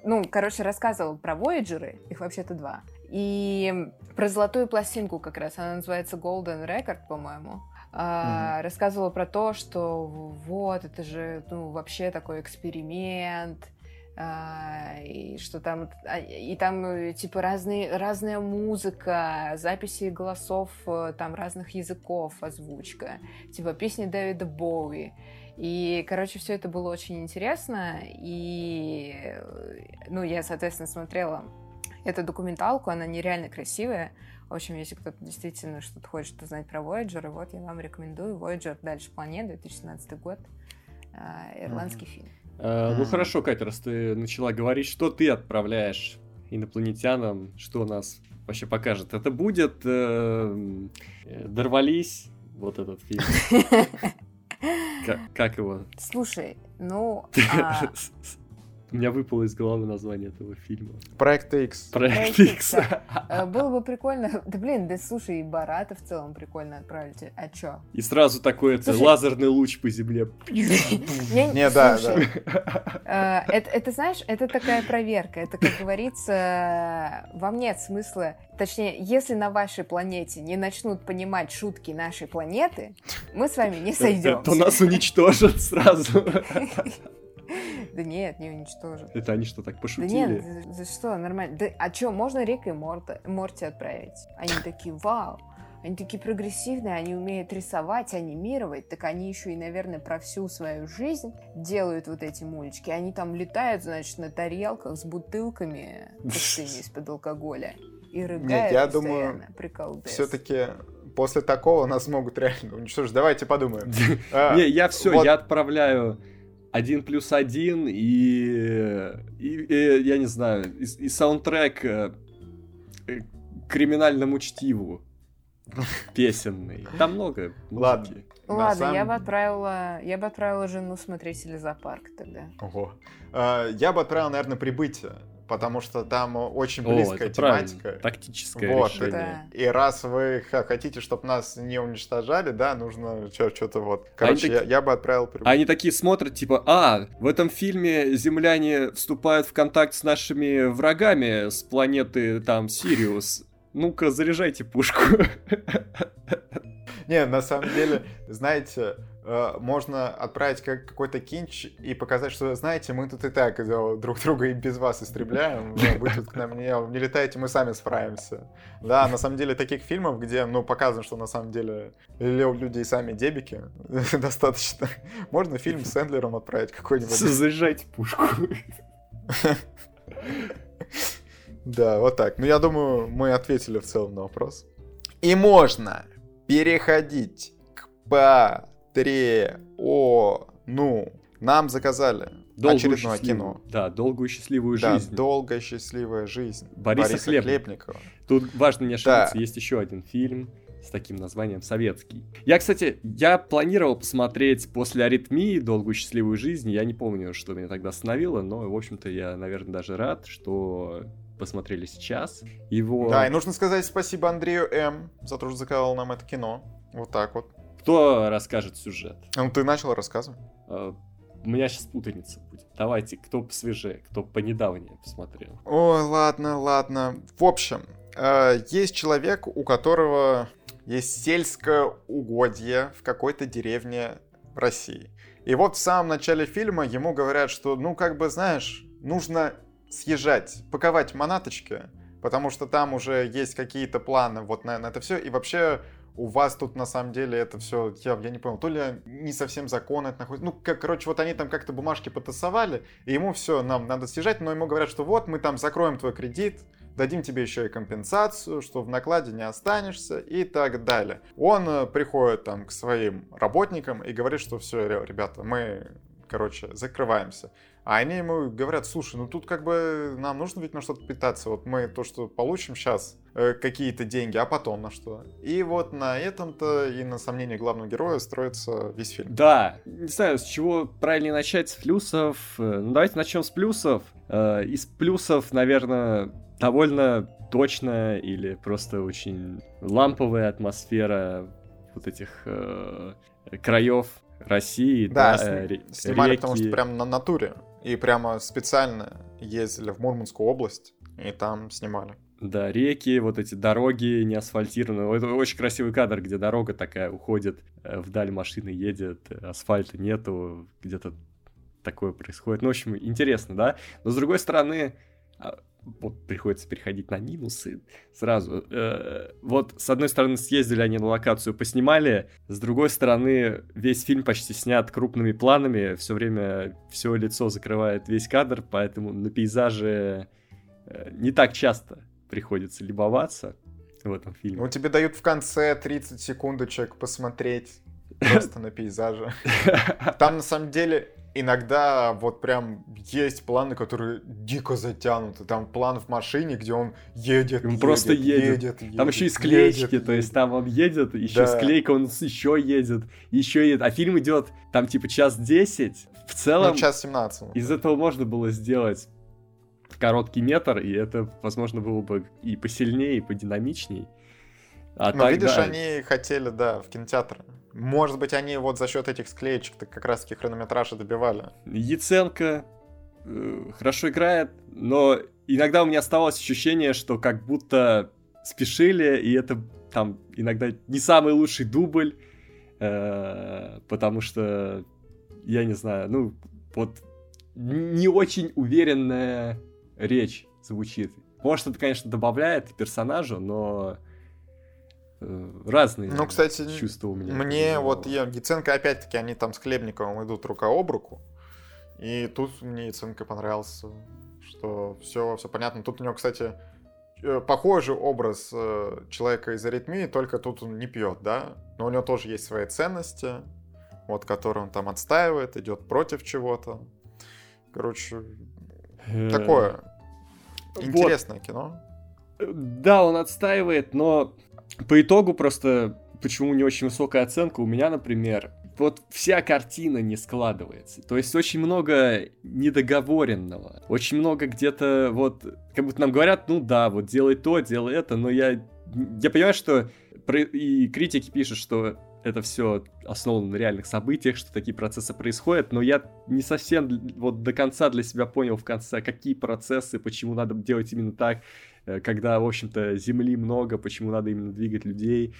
Ну, короче, рассказывал про Voyager, их вообще-то два. И про золотую пластинку как раз, она называется Golden Record, по-моему. А, Рассказывала про то, что вот, это же, ну, вообще такой эксперимент, а, и что там, а, и там, э, типа, разные, разная музыка, записи голосов э, там разных языков, озвучка, типа, песни Дэвида Боуи. И, короче, все это было очень интересно, и, э, ну, я, соответственно, смотрела эту документалку, она нереально красивая. В общем, если кто-то действительно что-то хочет узнать про Voyager, вот я вам рекомендую Voyager «Дальше планет», 2017 год, а, ирландский фильм. Э, Ну хорошо, Катя, раз ты начала говорить, что ты отправляешь инопланетянам, что нас вообще покажет. Это будет э, Дорвались, вот этот фильм. Как, как его? Слушай, ну, а, У меня выпало из головы название этого фильма. Проект X. Проект. Икс, э, было бы прикольно... Да блин, да слушай, и Барата в целом прикольно отправить. А чё? И сразу такой это лазерный луч по земле. Не, да, слушай, э, Это, это, знаешь, это такая проверка. Это, как говорится, вам нет смысла... Точнее, если на вашей планете не начнут понимать шутки нашей планеты, мы с вами не сойдем. То нас уничтожат сразу. Да нет, не уничтожат. Это они что, так Да пошутили? нет, за, что, нормально. Да, а что, можно Рика и Морта, Морти отправить? Они такие, вау, они такие прогрессивные, они умеют рисовать, анимировать, так они еще и, наверное, про всю свою жизнь делают вот эти мульчики. Они там летают, значит, на тарелках с бутылками пустыми из-под алкоголя и рыгают я постоянно. думаю. Все-таки после такого нас могут реально уничтожить. Давайте подумаем. А, Не, я все, я отправляю один плюс один и, и, и, я не знаю, и, и саундтрек э, э, к криминальному чтиву песенный. Там много Ладно. музыки. Ну на Ладно, самом- я бы отправила, я бы отправила жену смотреть или зоопарк тогда. Ого. А, Я бы отправил, наверное, прибытие, потому что там очень О, близкая правильно. тематика. Тактическое Вот, решение. Да. И раз вы хотите, чтобы нас не уничтожали, да, нужно что-то вот. Короче, я, таки- я бы отправил прибытие. Они такие смотрят, типа, а, в этом фильме земляне вступают в контакт с нашими врагами с планеты, там, Сириус. Ну-ка, заряжайте пушку. Не, на самом деле, знаете, можно отправить как какой-то кинч и показать, что, знаете, мы тут и так э, друг друга и без вас истребляем, вы тут к нам не, не летаете, мы сами справимся. Да, на самом деле таких фильмов, где, ну, показано, что на самом деле лю- люди и сами дебики, достаточно. Можно фильм с Эндлером отправить какой-нибудь. Заряжайте пушку. Да, вот так. Ну, я думаю, мы ответили в целом на вопрос. И можно переходить к Патреону. Нам заказали Долгую очередное кино. Да, долгую счастливую Да, жизнь. долгая счастливая жизнь. Бориса Хлебникова. Хлебникова. Тут важно не ошибиться, Да. есть еще один фильм с таким названием «Советский». Я, кстати, я планировал посмотреть после «Аритмии» «Долгую счастливую жизнь». Я не помню, что меня тогда остановило, но, в общем-то, я, наверное, даже рад, что посмотрели сейчас. Его... Да, и нужно сказать спасибо Андрею М. за то, что заказал нам это кино. Вот так вот. Кто расскажет сюжет? Ну, ты начал рассказывать. Э, У меня сейчас путаница будет. Давайте, кто посвежее, кто понедавнее посмотрел. Ой, ладно, ладно. В общем, э, есть человек, у которого есть сельское угодье в какой-то деревне в России. И вот в самом начале фильма ему говорят, что, ну, как бы, знаешь, нужно съезжать, паковать манаточки, потому что там уже есть какие-то планы вот на, на это все. И вообще у вас тут на самом деле это все, я, я не понял, то ли не совсем законно это находится. Ну, как, короче, вот они там как-то бумажки потасовали, и ему все, нам надо съезжать, но ему говорят, что вот мы там закроем твой кредит, дадим тебе еще и компенсацию, что в накладе не останешься и так далее. Он э, приходит там к своим работникам и говорит, что все, ребята, мы, короче, закрываемся. А они ему говорят, слушай, ну тут как бы нам нужно ведь на что-то питаться. Вот мы то, что получим сейчас, э, какие-то деньги, а потом на что? И вот на этом-то и на сомнении главного героя строится весь фильм. Да, не знаю, с чего правильнее начать, с плюсов. Э, Ну, давайте начнем с плюсов. Э, Из плюсов, наверное, довольно точная или просто очень ламповая атмосфера вот этих э, краев России. Да, да, э, Снимали, потому что реки. прям на натуре. И прямо специально ездили в Мурманскую область и там снимали. Да, реки, вот эти дороги не асфальтированные. Это очень красивый кадр, где дорога такая уходит, э, вдаль машины едет, асфальта нету, где-то такое происходит. Ну, в общем, интересно, да? Но с другой стороны, а, вот приходится переходить на минусы сразу. Э, Вот, с одной стороны, съездили они на локацию, поснимали, с другой стороны, весь фильм почти снят крупными планами, все время все лицо закрывает весь кадр, поэтому на пейзаже э, не так часто приходится любоваться в этом фильме. Ну, тебе дают в конце 30 секундочек посмотреть просто на пейзажи. Там, на самом деле, иногда вот прям есть планы, которые дико затянуты. Там план в машине, где он едет, Он едет, просто едет. едет, Там еще и едет, склеечки, едет, то есть едет. там он едет, еще Да. склейка, он еще едет, еще едет. А фильм идет там типа час десять. В целом, Ну, час 17. из этого можно было сделать короткий метр, и это, возможно, было бы и посильнее, и подинамичней. А Но так, видишь, они хотели, да, в кинотеатр. Может быть, они вот за счет этих склеечек-то как раз-таки хронометраж и добивали. Яценко э, хорошо играет, но иногда у меня оставалось ощущение, что как будто спешили, и это там иногда не самый лучший дубль, э, потому что, я не знаю, ну, вот не очень уверенная речь звучит. Может, это, конечно, добавляет персонажу, но разные Ну, кстати, чувства у меня. Мне вот я, Яценко, опять-таки, они там с Хлебниковым идут рука об руку. И тут мне Яценко понравился, что все, все понятно. Тут у него, кстати, э, похожий образ э, человека из аритмии, только тут он не пьет, да? Но у него тоже есть свои ценности, вот, которые он там отстаивает, идет против чего-то. Короче, Э, такое вот. интересное кино. Да, он отстаивает, но по итогу просто почему не очень высокая оценка у меня, например, вот вся картина не складывается. То есть очень много недоговоренного. Очень много где-то вот, как будто нам говорят, ну да, вот делай то, делай это, но я, я понимаю, что и критики пишут, что это все основано на реальных событиях, что такие процессы происходят, но я не совсем вот до конца для себя понял в конце, какие процессы, почему надо делать именно так, когда, в общем-то, земли много, почему надо именно двигать людей.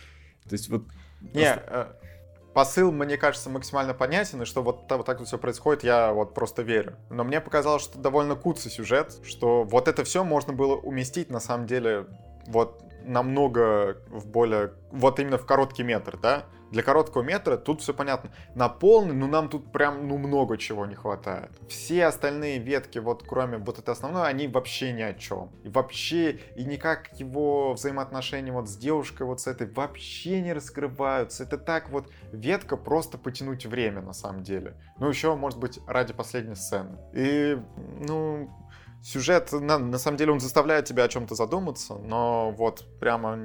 То есть вот... Не, просто- э, посыл, мне кажется, максимально понятен, и что вот, вот так вот все происходит, я вот просто верю. Но мне показалось, что довольно куцый сюжет, что вот это все можно было уместить, на самом деле, вот намного в более... Вот именно в короткий метр, да? Для короткого метра тут все понятно. На полный, ну нам тут прям, ну много чего не хватает. Все остальные ветки, вот кроме вот этой основной, они вообще ни о чем. И вообще, и никак его взаимоотношения вот с девушкой вот с этой вообще не раскрываются. Это так вот ветка просто потянуть время на самом деле. Ну еще, может быть, ради последней сцены. И, ну, сюжет, на, на самом деле, он заставляет тебя о чем-то задуматься, но вот прямо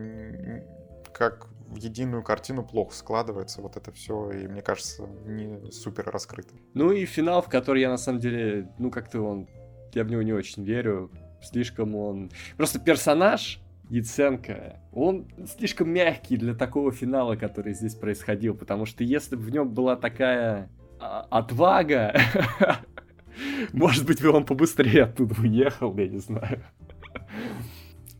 как в единую картину плохо складывается вот это все, и мне кажется, не супер раскрыто. Ну и финал, в который я на самом деле, ну как-то он, я в него не очень верю, слишком он... Просто персонаж, Яценко, он слишком мягкий для такого финала, который здесь происходил, потому что если бы в нем была такая а, отвага, Может быть, он побыстрее оттуда уехал, я не знаю.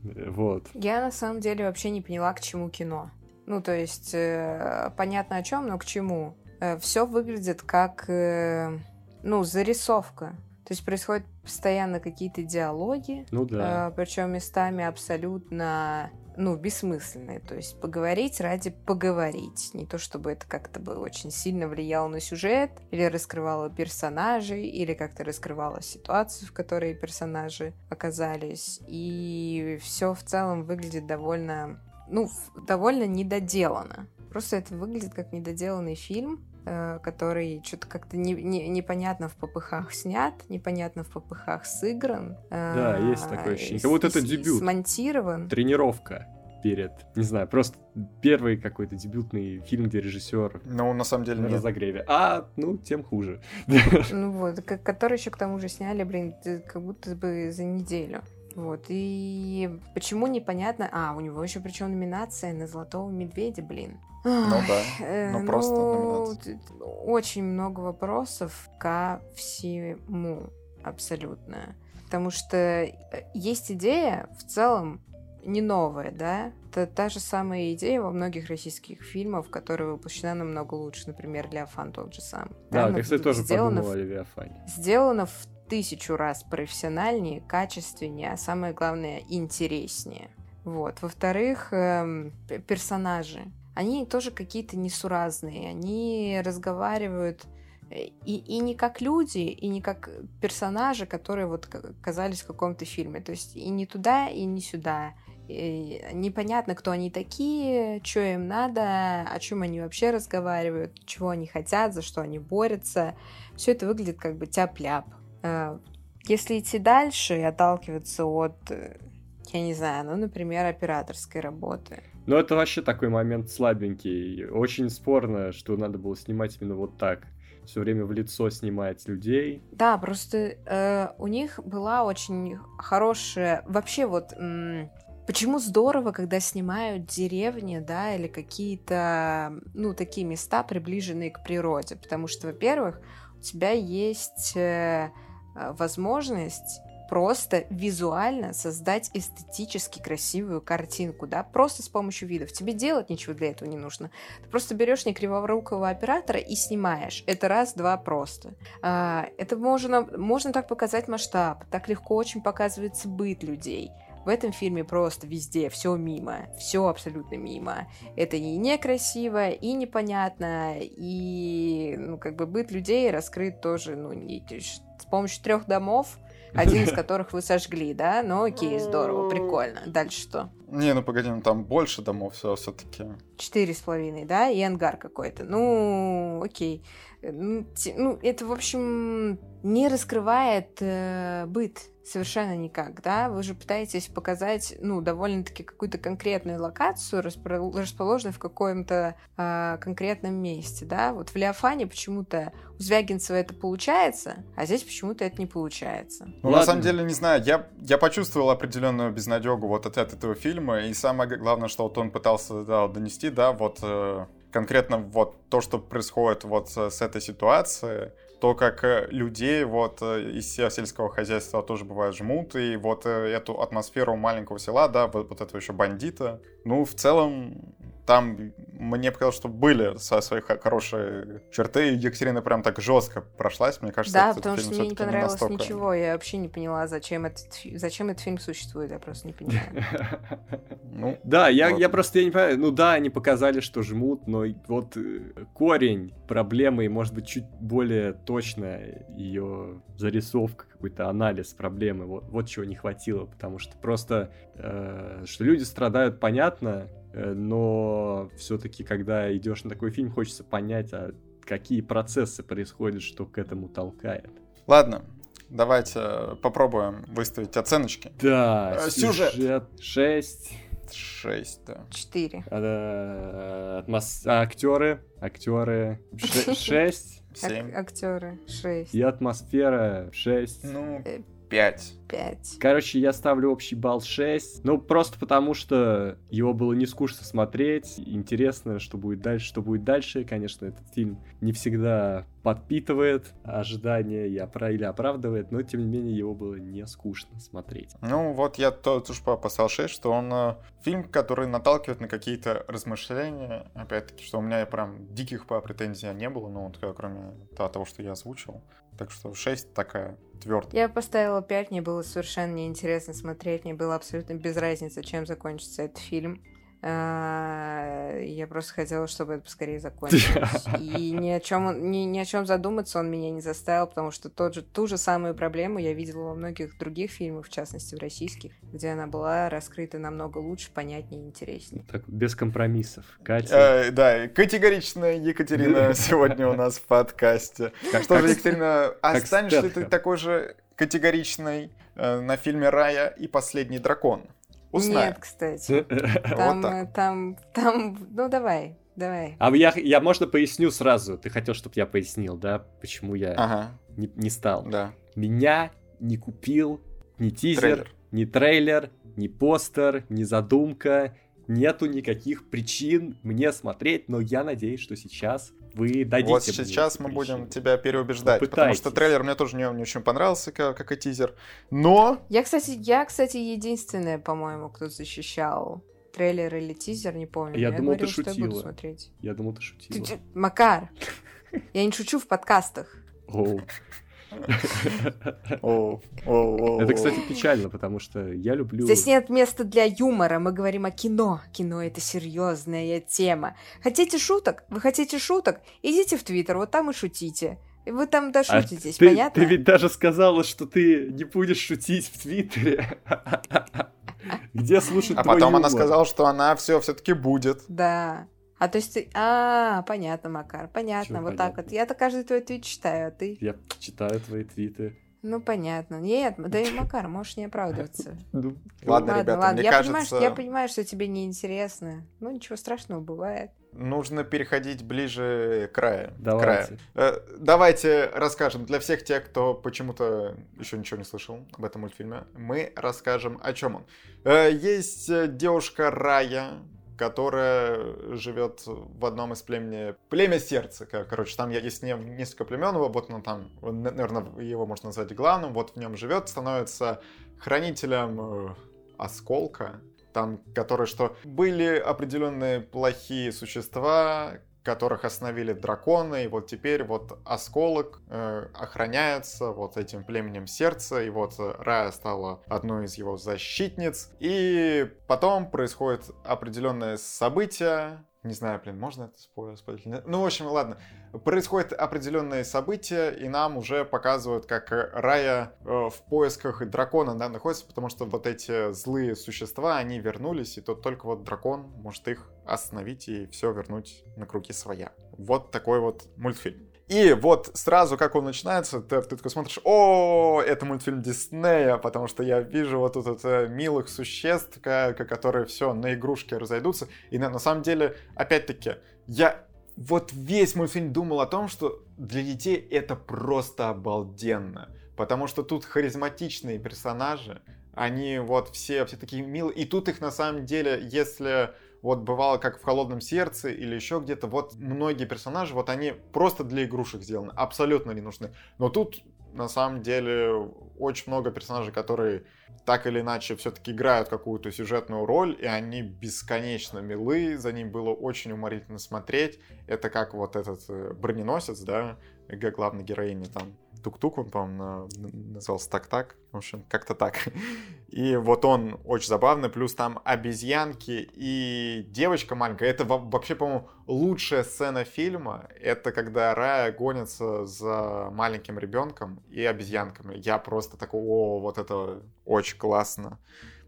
Вот. Я на самом деле вообще не поняла, к чему кино. Ну, то есть, э, понятно о чем, но к чему. Э, все выглядит как, э, ну, зарисовка. То есть происходят постоянно какие-то диалоги, ну да. э, причем местами абсолютно ну, бессмысленные. То есть поговорить ради поговорить. Не то, чтобы это как-то бы очень сильно влияло на сюжет, или раскрывало персонажей, или как-то раскрывало ситуацию, в которой персонажи оказались. И все в целом выглядит довольно, ну, довольно недоделано. Просто это выглядит как недоделанный фильм, Э, который что-то как-то не, не, непонятно в попыхах снят, непонятно в попыхах сыгран. Да, э, есть такое ощущение. Как будто это дебют. Смонтирован. Тренировка перед, не знаю, просто первый какой-то дебютный фильм, где режиссер ну, на самом деле, на разогреве. А, ну, тем хуже. Ну вот, который еще к тому же сняли, блин, как будто бы за неделю. Вот, и почему непонятно... А, у него еще причем номинация на Золотого Медведя, блин. Ну да, э, ну просто ну, Очень много вопросов ко всему, абсолютно. Потому что э, есть идея в целом не новая, да? Это та же самая идея во многих российских фильмах, которая воплощена намного лучше, например, Леофан тот же самый. Да, да я, кстати, тоже подумала о Левиафане. Сделано в тысячу раз профессиональнее, качественнее, а самое главное, интереснее. Вот. Во-вторых, эм, персонажи. Они тоже какие-то несуразные. Они разговаривают э, и, и не как люди, и не как персонажи, которые вот оказались в каком-то фильме. То есть и не туда, и не сюда. И непонятно, кто они такие, что им надо, о чем они вообще разговаривают, чего они хотят, за что они борются. Все это выглядит как бы тяп-ляп. Э, если идти дальше и отталкиваться от, э, я не знаю, ну, например, операторской работы. Ну, это вообще такой момент слабенький. Очень спорно, что надо было снимать именно вот так. Все время в лицо снимать людей. Да, просто э, у них была очень хорошая... Вообще вот... М- Почему здорово, когда снимают деревни, да, или какие-то, ну, такие места, приближенные к природе? Потому что, во-первых, у тебя есть Э, возможность просто визуально создать эстетически красивую картинку, да, просто с помощью видов. Тебе делать ничего для этого не нужно. Ты просто берешь не криворукого оператора и снимаешь. Это раз-два просто. А, это можно, можно так показать масштаб, так легко очень показывается быт людей. В этом фильме просто везде все мимо, все абсолютно мимо. Это и некрасиво, и непонятно, и ну как бы быт людей раскрыт тоже, ну не с помощью трех домов, один из которых вы сожгли, да? Ну окей, здорово, прикольно. Дальше что? Не, ну погоди, ну там больше домов все все-таки. Четыре с половиной, да? И ангар какой-то. Ну, окей. Ну, ну это, в общем, не раскрывает э, быт совершенно никак, да, вы же пытаетесь показать, ну, довольно-таки какую-то конкретную локацию, расположенную в каком-то э, конкретном месте, да, вот в Леофане почему-то у Звягинцева это получается, а здесь почему-то это не получается. Ну, Ладно. на самом деле, не знаю, я, я почувствовал определенную безнадегу вот от, от этого фильма, и самое главное, что вот он пытался да, донести, да, вот... Э конкретно вот то, что происходит вот с этой ситуацией, то, как э, людей вот э, из сельского хозяйства тоже бывает жмут, и вот э, эту атмосферу маленького села, да, вот, вот этого еще бандита. Ну, в целом, там мне показалось, что были со своих хорошие черты. Екатерина прям так жестко прошлась, мне кажется. Да, потому что мне не понравилось настолько... ничего. Я вообще не поняла, зачем этот, зачем этот фильм существует. Я просто не понимаю. Ну, да, я, я просто я не понимаю. Ну да, они показали, что жмут, но вот э, корень проблемы, и может быть чуть более точно ее зарисовка, какой-то анализ проблемы. Вот, вот чего не хватило, потому что просто, э, что люди страдают, понятно, но все-таки, когда идешь на такой фильм, хочется понять, а какие процессы происходят, что к этому толкает. Ладно, давайте попробуем выставить оценочки. Да, э, сюжет. сюжет 6. 6, да. 4. А, атмос... а, актеры, актеры 6. 7. Актеры 6. И атмосфера 6. Ну, 5. 5. Короче, я ставлю общий балл 6. Ну, просто потому что его было не скучно смотреть. Интересно, что будет дальше, что будет дальше. Конечно, этот фильм не всегда подпитывает ожидания и опра... или оправдывает, но тем не менее его было не скучно смотреть. Ну вот я тоже поставил 6, что он э, фильм, который наталкивает на какие-то размышления. Опять-таки, что у меня прям диких по претензий не было, ну вот кроме того, что я озвучил. Так что 6 такая твердая. Я поставила 5, мне было совершенно неинтересно смотреть, мне было абсолютно без разницы, чем закончится этот фильм. А, я просто хотела, чтобы это поскорее закончилось. И ни о чем, ни, ни о чем задуматься он меня не заставил, потому что тот же, ту же самую проблему я видела во многих других фильмах, в частности в российских, где она была раскрыта намного лучше, понятнее и интереснее. Так, без компромиссов. Катя. Э, да, категоричная Екатерина сегодня у нас в подкасте. Что же, Екатерина, останешься ли ты такой же категоричной э, на фильме «Рая» и «Последний дракон»? Узнаем. Нет, кстати. Там, вот там, там, ну давай, давай. А я, я, можно, поясню сразу? Ты хотел, чтобы я пояснил, да, почему я ага. не, не стал? Да. Меня не купил ни тизер, трейлер. ни трейлер, ни постер, ни задумка. Нету никаких причин мне смотреть, но я надеюсь, что сейчас вы дадите Вот сейчас мы будем тебя переубеждать, потому что трейлер мне тоже не, не очень понравился, как, как и тизер. Но... Я, кстати, я, кстати, единственная, по-моему, кто защищал трейлер или тизер, не помню. Я, я думал, говорила, ты шутила. Что я, буду смотреть. я думал, ты шутила. Ты, Макар, я не шучу в подкастах. Оу. Это, кстати, печально, потому что я люблю... Здесь нет места для юмора, мы говорим о кино. Кино — это серьезная тема. Хотите шуток? Вы хотите шуток? Идите в Твиттер, вот там и шутите. Вы там дошутитесь, а понятно? Ты ведь даже сказала, что ты не будешь шутить в Твиттере. Где слушать А потом она сказала, что она все все-таки будет. Да. А то есть ты... А, понятно, Макар, понятно, Чё вот понятно? так вот. Я-то каждый твой твит читаю, а ты... Я читаю твои твиты. Ну, понятно. Нет, да и Макар, можешь не оправдываться. Ну, ладно, ребята, ладно. я кажется... Понимаю, что, я понимаю, что тебе неинтересно. Ну, ничего страшного, бывает. Нужно переходить ближе к краю. Давайте. Края. Э, давайте расскажем для всех тех, кто почему-то еще ничего не слышал об этом мультфильме. Мы расскажем, о чем он. Э, есть э, девушка Рая, которая живет в одном из племени... Племя сердца, короче, там есть несколько племен, вот он там, наверное, его можно назвать главным, вот в нем живет, становится хранителем э, осколка, там, которые что были определенные плохие существа, которых остановили драконы, и вот теперь вот осколок э, охраняется вот этим племенем сердца, и вот Рая стала одной из его защитниц, и потом происходит определенное событие, не знаю, блин, можно это спойлерить? Ну, в общем, ладно. Происходит определенные события, и нам уже показывают, как Рая э, в поисках дракона да, находится, потому что вот эти злые существа, они вернулись, и тут только вот дракон может их остановить и все вернуть на круги своя. Вот такой вот мультфильм. И вот сразу, как он начинается, ты, ты такой смотришь, о, это мультфильм Диснея, потому что я вижу вот тут это милых существ, которые все на игрушки разойдутся. И на, на самом деле, опять-таки, я вот весь мультфильм думал о том, что для детей это просто обалденно. Потому что тут харизматичные персонажи, они вот все, все такие милые. И тут их на самом деле, если вот бывало как в «Холодном сердце» или еще где-то, вот многие персонажи, вот они просто для игрушек сделаны, абсолютно не нужны. Но тут на самом деле очень много персонажей, которые так или иначе все-таки играют какую-то сюжетную роль, и они бесконечно милы, за ним было очень уморительно смотреть. Это как вот этот э, броненосец, да, главной героини там Тук-Тук, он, по-моему, назывался Так-Так. В общем, как-то так. И вот он очень забавный. Плюс там обезьянки и девочка маленькая. Это вообще, по-моему, лучшая сцена фильма. Это когда Рая гонится за маленьким ребенком и обезьянками. Я просто такой, о, вот это очень классно.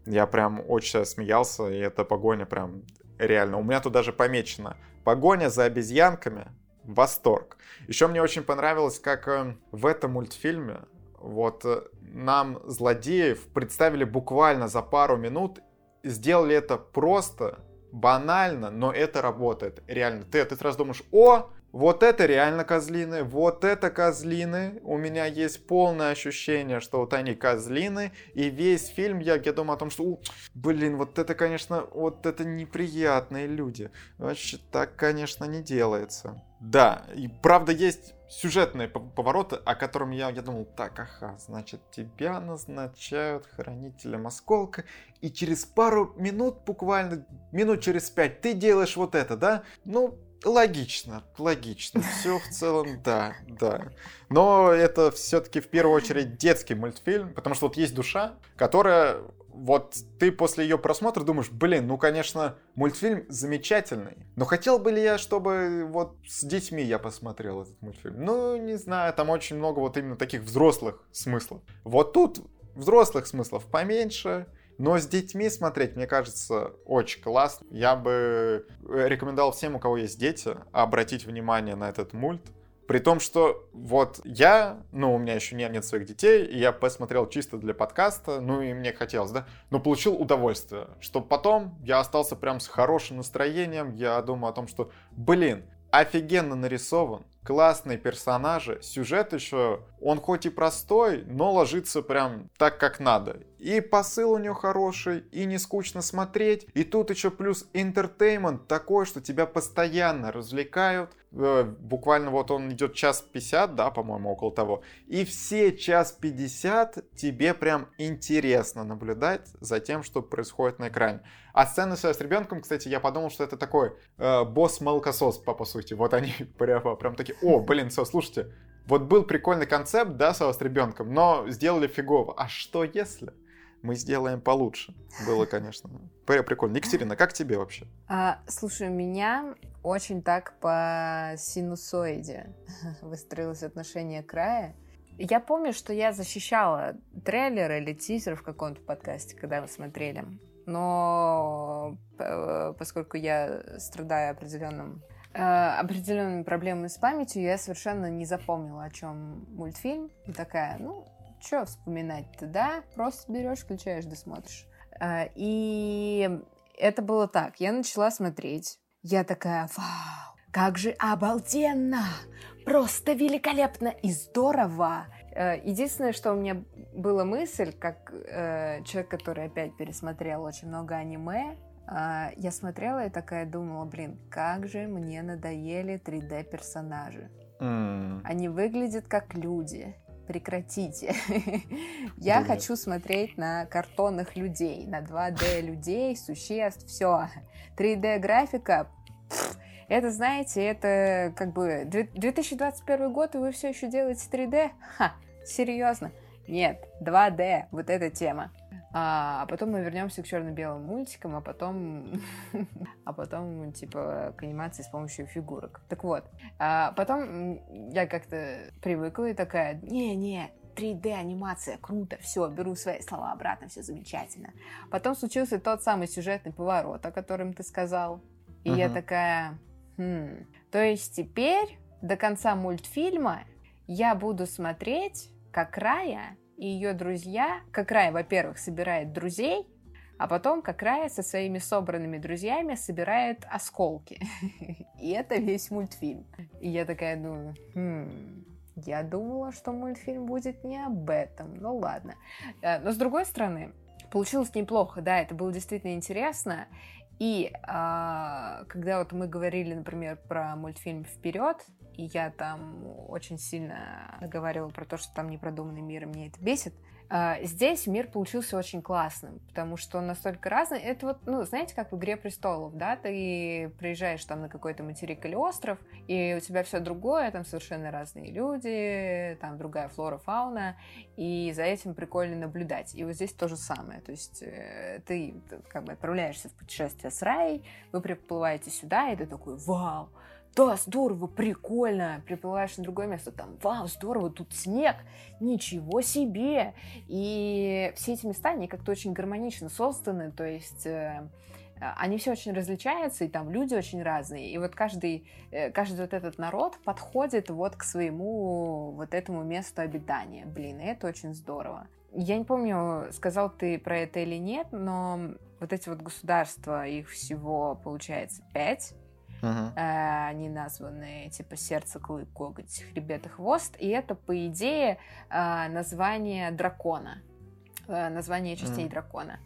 Я прям очень смеялся, и эта погоня прям реально. У меня тут даже помечено. Погоня за обезьянками восторг. Еще мне очень понравилось, как э, в этом мультфильме вот э, нам злодеев представили буквально за пару минут, сделали это просто, банально, но это работает. Реально, ты, ты сразу думаешь, о, вот это реально козлины, вот это козлины. У меня есть полное ощущение, что вот они козлины. И весь фильм я, я думаю о том, что, у, блин, вот это, конечно, вот это неприятные люди. Вообще так, конечно, не делается. Да, и правда есть сюжетные повороты, о котором я, я думал, так, ага, значит, тебя назначают хранителем осколка, и через пару минут, буквально минут через пять, ты делаешь вот это, да? Ну, Логично, логично. Все в целом, да, да. Но это все-таки в первую очередь детский мультфильм, потому что вот есть душа, которая вот ты после ее просмотра думаешь, блин, ну, конечно, мультфильм замечательный, но хотел бы ли я, чтобы вот с детьми я посмотрел этот мультфильм? Ну, не знаю, там очень много вот именно таких взрослых смыслов. Вот тут взрослых смыслов поменьше, но с детьми смотреть, мне кажется, очень классно. Я бы э, рекомендовал всем, у кого есть дети, обратить внимание на этот мульт. При том, что вот я, ну, у меня еще нет, нет своих детей, и я посмотрел чисто для подкаста, ну, и мне хотелось, да, но получил удовольствие, что потом я остался прям с хорошим настроением, я думаю о том, что, блин, офигенно нарисован, классные персонажи, сюжет еще, он хоть и простой, но ложится прям так, как надо. И посыл у него хороший, и не скучно смотреть, и тут еще плюс интертеймент такой, что тебя постоянно развлекают. Э, буквально вот он идет час 50, да, по-моему, около того. И все час 50 тебе прям интересно наблюдать за тем, что происходит на экране. А сцены с ребенком, кстати, я подумал, что это такой э, босс-молокосос, по, по сути. Вот они прямо, прям такие, о, блин, все, слушайте, вот был прикольный концепт, да, с ребенком, но сделали фигово. А что если мы сделаем получше? Было, конечно, прикольно. Екатерина, как тебе вообще? А, слушай, меня очень так по синусоиде выстроилось отношение к Рае. Я помню, что я защищала трейлер или тизер в каком-то подкасте, когда мы смотрели. Но э, поскольку я страдаю определенным Э, определенными проблемами с памятью, я совершенно не запомнила, о чем мультфильм. И такая, ну, что вспоминать-то, да? Просто берешь, включаешь, досмотришь. Э, и это было так. Я начала смотреть. Я такая, вау, как же обалденно! Просто великолепно и здорово! Э, единственное, что у меня была мысль, как э, человек, который опять пересмотрел очень много аниме, а, я смотрела и такая думала, блин, как же мне надоели 3D-персонажи. Mm. Они выглядят как люди. Прекратите. Я хочу смотреть на картонных людей, на 2D людей, существ, все. 3D-графика, это, знаете, это как бы 2021 год, и вы все еще делаете 3D? Ха, серьезно? Нет, 2D, вот эта тема. А потом мы вернемся к черно-белым мультикам, а потом, а потом типа к анимации с помощью фигурок. Так вот, а потом я как-то привыкла и такая, не-не, 3D анимация, круто, все, беру свои слова обратно, все замечательно. Потом случился тот самый сюжетный поворот, о котором ты сказал, и uh-huh. я такая, хм, то есть теперь до конца мультфильма я буду смотреть, как Рая и ее друзья, как Рая, во-первых, собирает друзей, а потом как Рая со своими собранными друзьями собирает осколки. И это весь мультфильм. И я такая думаю, хм, я думала, что мультфильм будет не об этом. Ну ладно. Э, но с другой стороны, получилось неплохо, да, это было действительно интересно. И а, когда вот мы говорили, например, про мультфильм «Вперед», и я там очень сильно говорила про то, что там непродуманный мир, и мне это бесит. А, здесь мир получился очень классным, потому что он настолько разный. Это вот, ну, знаете, как в «Игре престолов», да? Ты приезжаешь там на какой-то материк или остров, и у тебя все другое, там совершенно разные люди, там другая флора, фауна, и за этим прикольно наблюдать. И вот здесь то же самое. То есть э, ты как бы отправляешься в путешествие с Раей, вы приплываете сюда, и ты такой, вау, да, здорово, прикольно, приплываешь на другое место, там, вау, здорово, тут снег, ничего себе. И все эти места, они как-то очень гармонично созданы, то есть э, они все очень различаются, и там люди очень разные. И вот каждый, э, каждый вот этот народ подходит вот к своему вот этому месту обитания. Блин, и это очень здорово. Я не помню, сказал ты про это или нет, но вот эти вот государства, их всего получается пять Э, Они названы типа сердце, клык, коготь, хребет и хвост. И это, по идее, э, название дракона. Э, Название частей Мгм. дракона.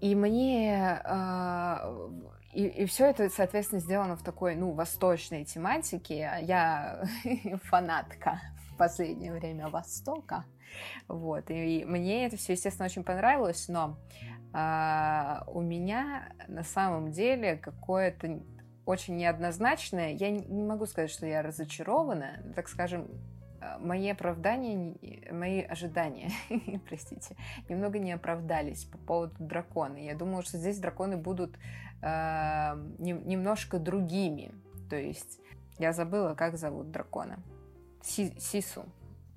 И мне... э, И, все это, соответственно, сделано в такой, ну, восточной тематике. Я фанатка в последнее время Востока. Вот. И мне это все, естественно, очень понравилось, но а, у меня на самом деле какое-то очень неоднозначное. Я не могу сказать, что я разочарована, так скажем, э, мои оправдания, мои ожидания, простите, немного не оправдались по поводу дракона. Я думала, что здесь драконы будут э, нем- немножко другими. То есть я забыла, как зовут дракона. Си- Сису.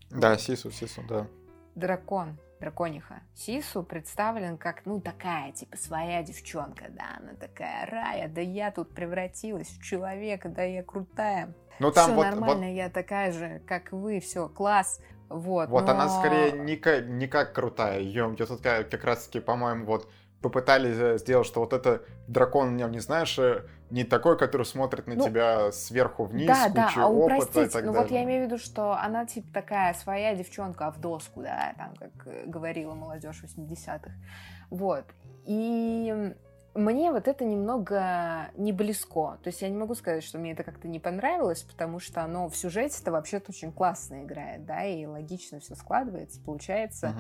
Да, Сису, Сису, да. дракон, дракониха. Сису представлен как, ну, такая, типа, своя девчонка, да, она такая, Рая, да я тут превратилась в человека, да я крутая. Ну там все вот, нормально, вот, я такая же, как вы, все, класс. Вот, вот она но- скорее не, ка- не как крутая. Ее тут как, как раз таки, по-моему, вот попытались э, сделать, что вот это дракон, не, не знаешь, э, не такой, который смотрит на Ну, тебя сверху вниз, Да, да, а опыта и упростить, так ну далее. вот я имею в виду, что она типа такая своя девчонка, а в доску, да, там, как э, говорила молодежь 80-х. Вот. И мне вот это немного не близко. То есть я не могу сказать, что мне это как-то не понравилось, потому что оно в сюжете-то вообще-то очень классно играет, да, и логично все складывается, получается.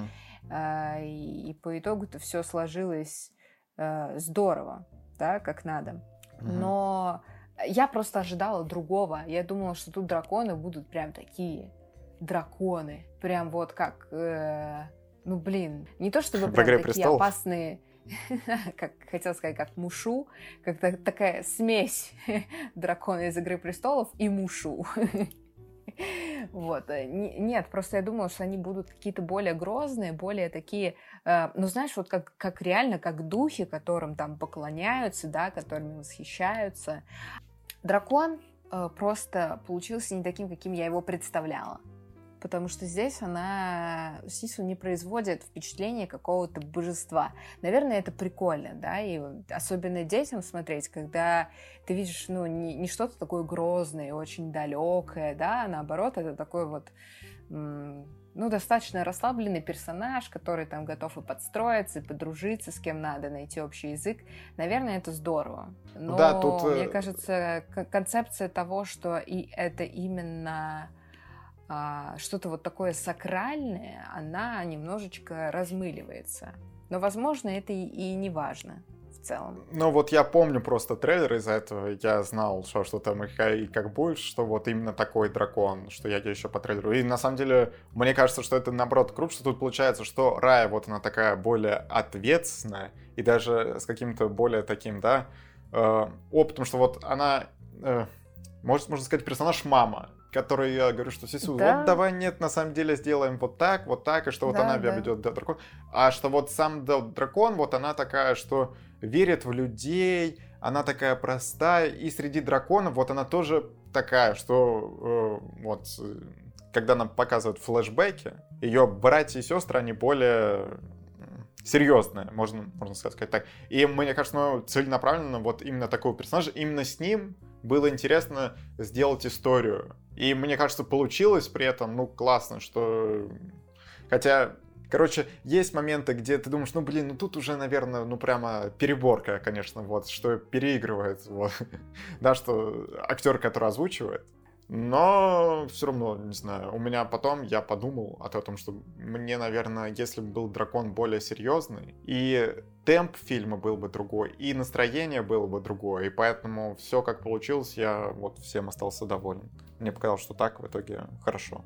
А, и, и по итогу-то все сложилось э, здорово, да, как надо. Но я просто ожидала другого. Я думала, что тут драконы будут прям такие драконы. Прям вот как... э, ну, блин, не то чтобы прям «Игре такие престолов»? опасные, как хотел сказать, как Мушу, как та- такая смесь дракона из «Игры престолов» и Мушу. Вот. э, не- Нет, просто я думала, что они будут какие-то более грозные, более такие, э, ну, знаешь, вот как, как реально, как духи, которым там поклоняются, да, которыми восхищаются. Дракон э, просто получился не таким, каким я его представляла. Потому что здесь она, Сису, не производит впечатление какого-то божества. Наверное, это прикольно, да, и особенно детям смотреть, когда ты видишь, ну, не, не что-то такое грозное, очень далекое, да, а наоборот, это такой вот, ну, достаточно расслабленный персонаж, который там готов и подстроиться, и подружиться с кем надо, найти общий язык. Наверное, это здорово. Но Да, тут, э, мне кажется, концепция того, что и это именно что-то вот такое сакральное, она немножечко размыливается. Но, возможно, это и, не важно в целом. Ну вот я помню просто трейлер из-за этого, я знал, что, что там и как будет, что вот именно такой дракон, что я еще по трейлеру. И на самом деле, мне кажется, что это наоборот круто, что тут получается, что Рая вот она такая более ответственная и даже с каким-то более таким, да, э, опытом, что вот она, э, может, можно сказать, персонаж мама, который я говорю, что Сису, Да. вот давай нет, на самом деле сделаем вот так, вот так, и что вот Да, она да. ведет дракон. А что вот сам дракон, вот она такая, что верит в людей, она такая простая, и среди драконов вот она тоже такая, что э, вот когда нам показывают флешбеки, ее братья и сестры, они более серьезные, можно, можно сказать так. И мне кажется, ну, целенаправленно вот именно такого персонажа, именно с ним было интересно сделать историю. И мне кажется, получилось при этом, ну, классно, что... Хотя, короче, есть моменты, где ты думаешь, ну, блин, ну тут уже, наверное, ну, прямо переборка, конечно, вот, что переигрывает, вот. Да, что актер, который озвучивает, Но все равно, не знаю, у меня потом я подумал о том, что мне, наверное, если бы был дракон более серьезный, и темп фильма был бы другой, и настроение было бы другое, и поэтому все как получилось, я вот всем остался доволен. Мне показалось, что так в итоге хорошо.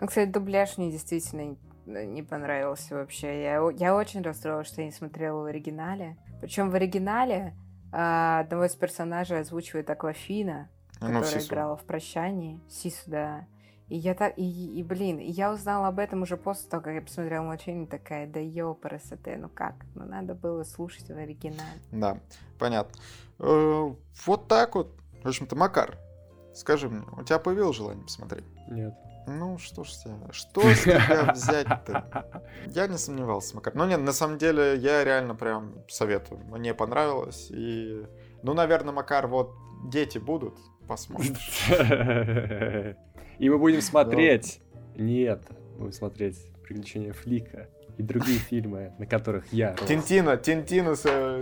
Ну, кстати, дубляж мне действительно не понравился вообще. Я, я очень расстроилась, что я не смотрела в оригинале. Причем в оригинале а, одного из персонажей озвучивает Аквафина, ну, которая играла в «Прощании». Сису, да. И я так, и, и, блин, я узнала об этом уже после того, как я посмотрела мультфильм, такая, да ёпарасоте, ну как, ну надо было слушать в оригинале. Да, понятно. Э, вот так вот. В общем-то, Макар, скажи мне, у тебя появилось желание посмотреть? Нет. Ну, что ж тебя, что с тебя взять-то? Я не сомневался, Макар. Ну, нет, на самом деле, я реально прям советую. Мне понравилось. И, ну, наверное, Макар, вот дети будут, посмотришь. И мы будем смотреть... Нет, будем смотреть «Приключения Флика» и другие фильмы, на которых я рос. Тинтина, Тинтина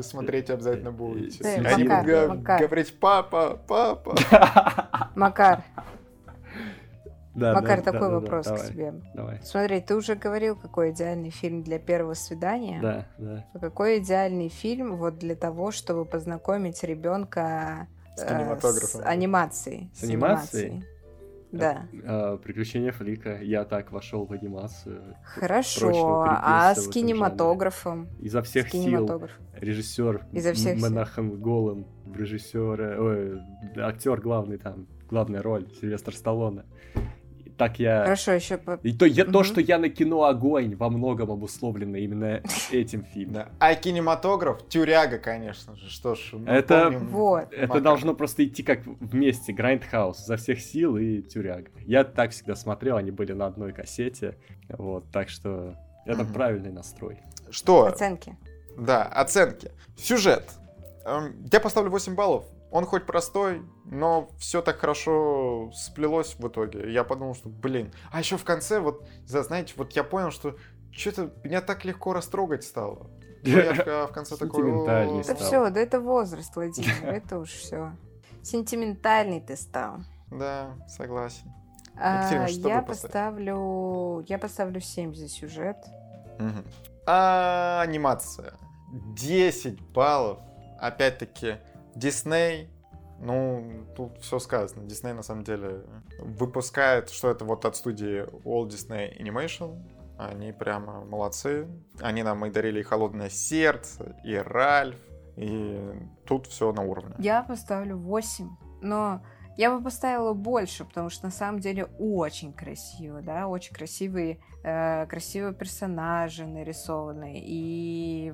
смотреть обязательно будете. Они будут говорить «папа, папа». Макар, да, Макар, да, такой да, вопрос да, к давай, тебе. Давай. Смотри, ты уже говорил, какой идеальный фильм для первого свидания. Да, да. А какой идеальный фильм вот для того, чтобы познакомить ребенка с, э, с анимацией? С, с анимацией? Да. А, Приключения Флика. Я так вошел в анимацию. Хорошо. А с кинематографом? Изо всех сил. Режиссер Изо всех Менахем Голом, режиссер, ой, актер главный там, главная роль Сильвестр Сталлоне так я... Хорошо, еще... По... И то, я, то, что я на кино огонь, во многом обусловлено именно этим фильмом. А кинематограф, тюряга, конечно же. Что ж, мы это, вот. это должно просто идти как вместе. Grindhouse, Изо всех сил и тюряга. Я так всегда смотрел, они были на одной кассете. Вот, так что это угу. правильный настрой. Что? Оценки. Да, оценки. Сюжет. Эм, я поставлю 8 баллов. Он хоть простой, но все так хорошо сплелось в итоге. Я подумал, что, блин. А еще в конце, вот, знаете, вот я понял, что что-то меня так легко растрогать стало. Я в конце такой... Это все, да это возраст, Владимир, это уж все. Сентиментальный ты стал. Да, согласен. А, я поставлю... Я поставлю 7 за сюжет. А, анимация. 10 баллов. Опять-таки, Дисней, ну, тут все сказано. Дисней, на самом деле, выпускает, что это вот от студии Walt Disney Animation. Они прямо молодцы. Они нам и дарили и «Холодное сердце», и «Ральф», и тут все на уровне. Я поставлю 8, но я бы поставила больше, потому что на самом деле очень красиво, да, очень красивые, э, красивые персонажи нарисованы, и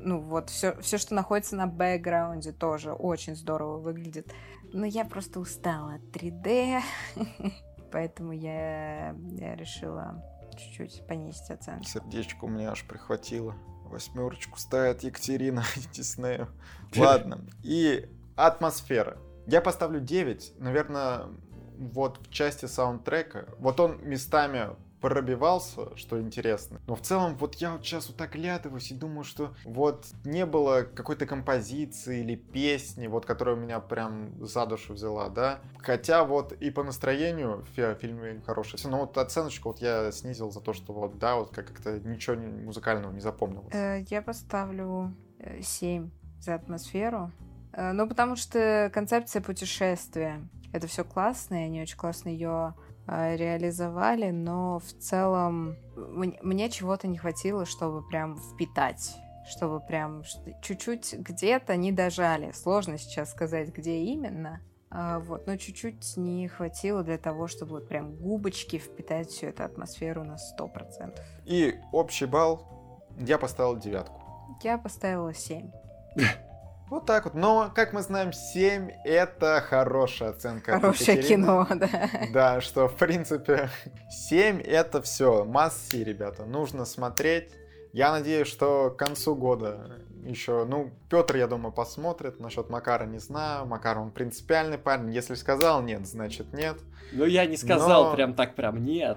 ну вот все, все, что находится на бэкграунде, тоже очень здорово выглядит. Но я просто устала от 3D, поэтому я, я решила чуть-чуть понизить оценку. Сердечко у меня аж прихватило. Восьмерочку ставит Екатерина Диснею. Ладно. И атмосфера. Я поставлю 9. Наверное, вот в части саундтрека. Вот он местами пробивался, что интересно. Но в целом, вот я вот сейчас вот так глядываюсь и думаю, что вот не было какой-то композиции или песни, вот которая меня прям за душу взяла, да. Хотя вот и по настроению фильм хороший. Но вот оценочку вот я снизил за то, что вот, да, вот как-то ничего музыкального не запомнилось. Э, я поставлю 7 э, за атмосферу. Э, ну, потому что концепция путешествия, это все классно, и они очень классно ее э, реализовали, но в целом мне, мне чего-то не хватило, чтобы прям впитать чтобы прям чуть-чуть где-то не дожали. Сложно сейчас сказать, где именно. А, вот, но чуть-чуть не хватило для того, чтобы вот прям губочки впитать всю эту атмосферу на 100%. И общий балл я поставил девятку. Я поставила 7. Вот так вот. Но, как мы знаем, 7 это хорошая оценка. Хорошее кино, да. Да, что, в принципе, 7 это все. Масси, ребята. Нужно смотреть. Я надеюсь, что к концу года еще, ну, Петр, я думаю, посмотрит. Насчет Макара не знаю. Макар, он принципиальный парень. Если сказал нет, значит нет. Ну, я не сказал Но... прям так прям нет.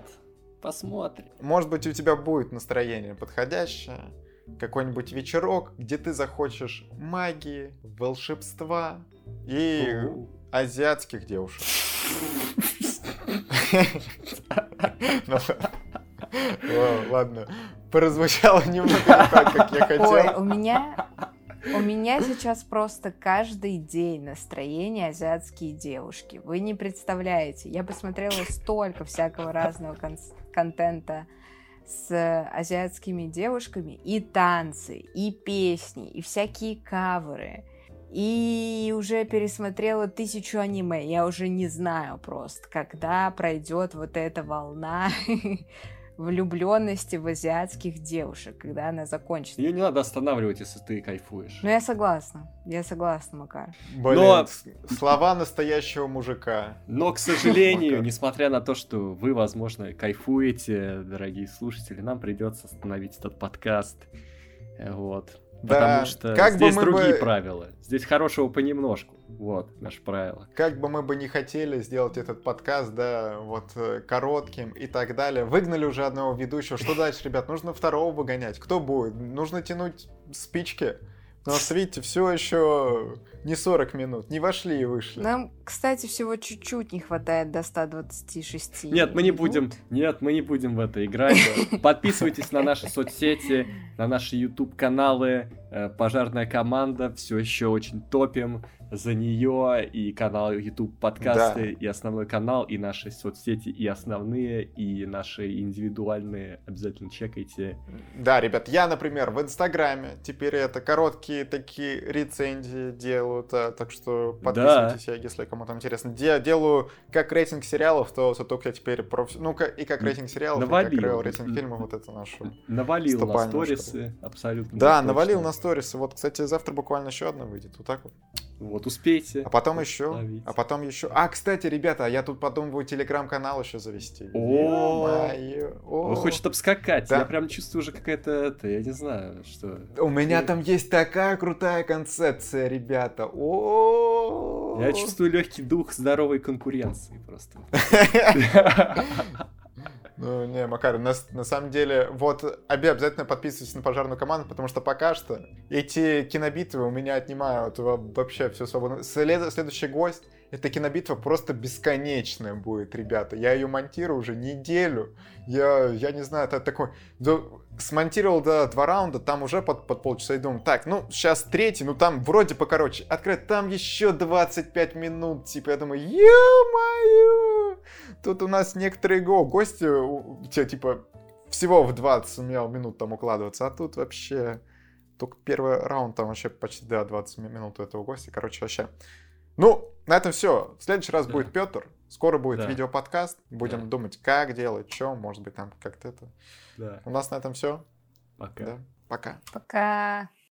Посмотрим. Может быть, у тебя будет настроение подходящее какой-нибудь вечерок, где ты захочешь магии, волшебства и азиатских девушек. Ну, ладно, прозвучало немного не так, как я хотел. Ой, у меня у меня сейчас просто каждый день настроение азиатские девушки. Вы не представляете. Я посмотрела столько всякого разного кон- контента с азиатскими девушками. И танцы, и песни, и всякие каверы. И уже пересмотрела тысячу аниме. Я уже не знаю просто, когда пройдет вот эта волна влюбленности в азиатских девушек, когда она закончится. Ее не надо останавливать, если ты кайфуешь. Ну, я согласна. Я согласна, Макар. Блин, Но- слова настоящего мужика. Но, к сожалению, несмотря на то, что вы, возможно, кайфуете, дорогие слушатели, нам придется остановить этот подкаст. Вот. Да, Потому что как бы здесь мы другие бы- правила. Здесь хорошего понемножку. Вот, наше правило. Как бы мы бы не хотели сделать этот подкаст, да, вот э, коротким и так далее. Выгнали уже одного ведущего. Что дальше, ребят? Нужно второго выгонять. Кто будет? Нужно тянуть спички. Что, видите, все еще не 40 минут. Не вошли и вышли. Нам, кстати, всего чуть-чуть не хватает до 126 Нет, мы не минут. будем, нет, мы не будем в это играть. Подписывайтесь на наши соцсети, на наши YouTube каналы. Э, Пожарная команда все еще очень топим за нее и канал YouTube подкасты и основной канал и наши соцсети и основные и наши индивидуальные обязательно чекайте. Да, ребят, я, например, в Инстаграме теперь это короткие такие рецензии делают, а, так что подписывайтесь, я, если кому-то интересно. Де- делаю как рейтинг сериалов, то только я теперь профи... Ну, и как рейтинг сериалов, и Навалил. как рейтинг фильмов, вот это наше. Навалил на Стопанин, сторисы абсолютно. Да, точно. навалил на сторисы. Вот, кстати, завтра буквально еще одна выйдет. Вот так вот. Вот успейте. А потом еще. А потом еще. А, кстати, ребята, я тут подумываю телеграм-канал еще завести. О. Он хочет обскакать. Да. Я прям чувствую уже какая-то это, я не знаю, что. У меня там есть такая крутая концепция, ребята. О. Я чувствую легкий дух здоровой конкуренции просто. Ну, не, Макар, на, на самом деле, вот обе обязательно подписывайтесь на пожарную команду, потому что пока что эти кинобитвы у меня отнимают во- вообще все свободно. След- следующий гость, эта кинобитва просто бесконечная будет, ребята. Я ее монтирую уже неделю. Я, я не знаю, это такой... смонтировал до два раунда, там уже под, под полчаса и думаю, так, ну, сейчас третий, ну, там вроде покороче. Открыть, там еще 25 минут, типа, я думаю, ё-моё! Тут у нас некоторые го гости, типа, всего в 20 сумел минут там укладываться, а тут вообще только первый раунд там вообще почти, да, 20 ми- минут у этого гостя, короче, вообще. Ну, на этом все. В следующий раз Да. будет Петр, скоро будет Да. видеоподкаст, будем Да. думать, как делать, что, может быть, там как-то это. Да, У нас на этом все. пока. Да, пока. Пока.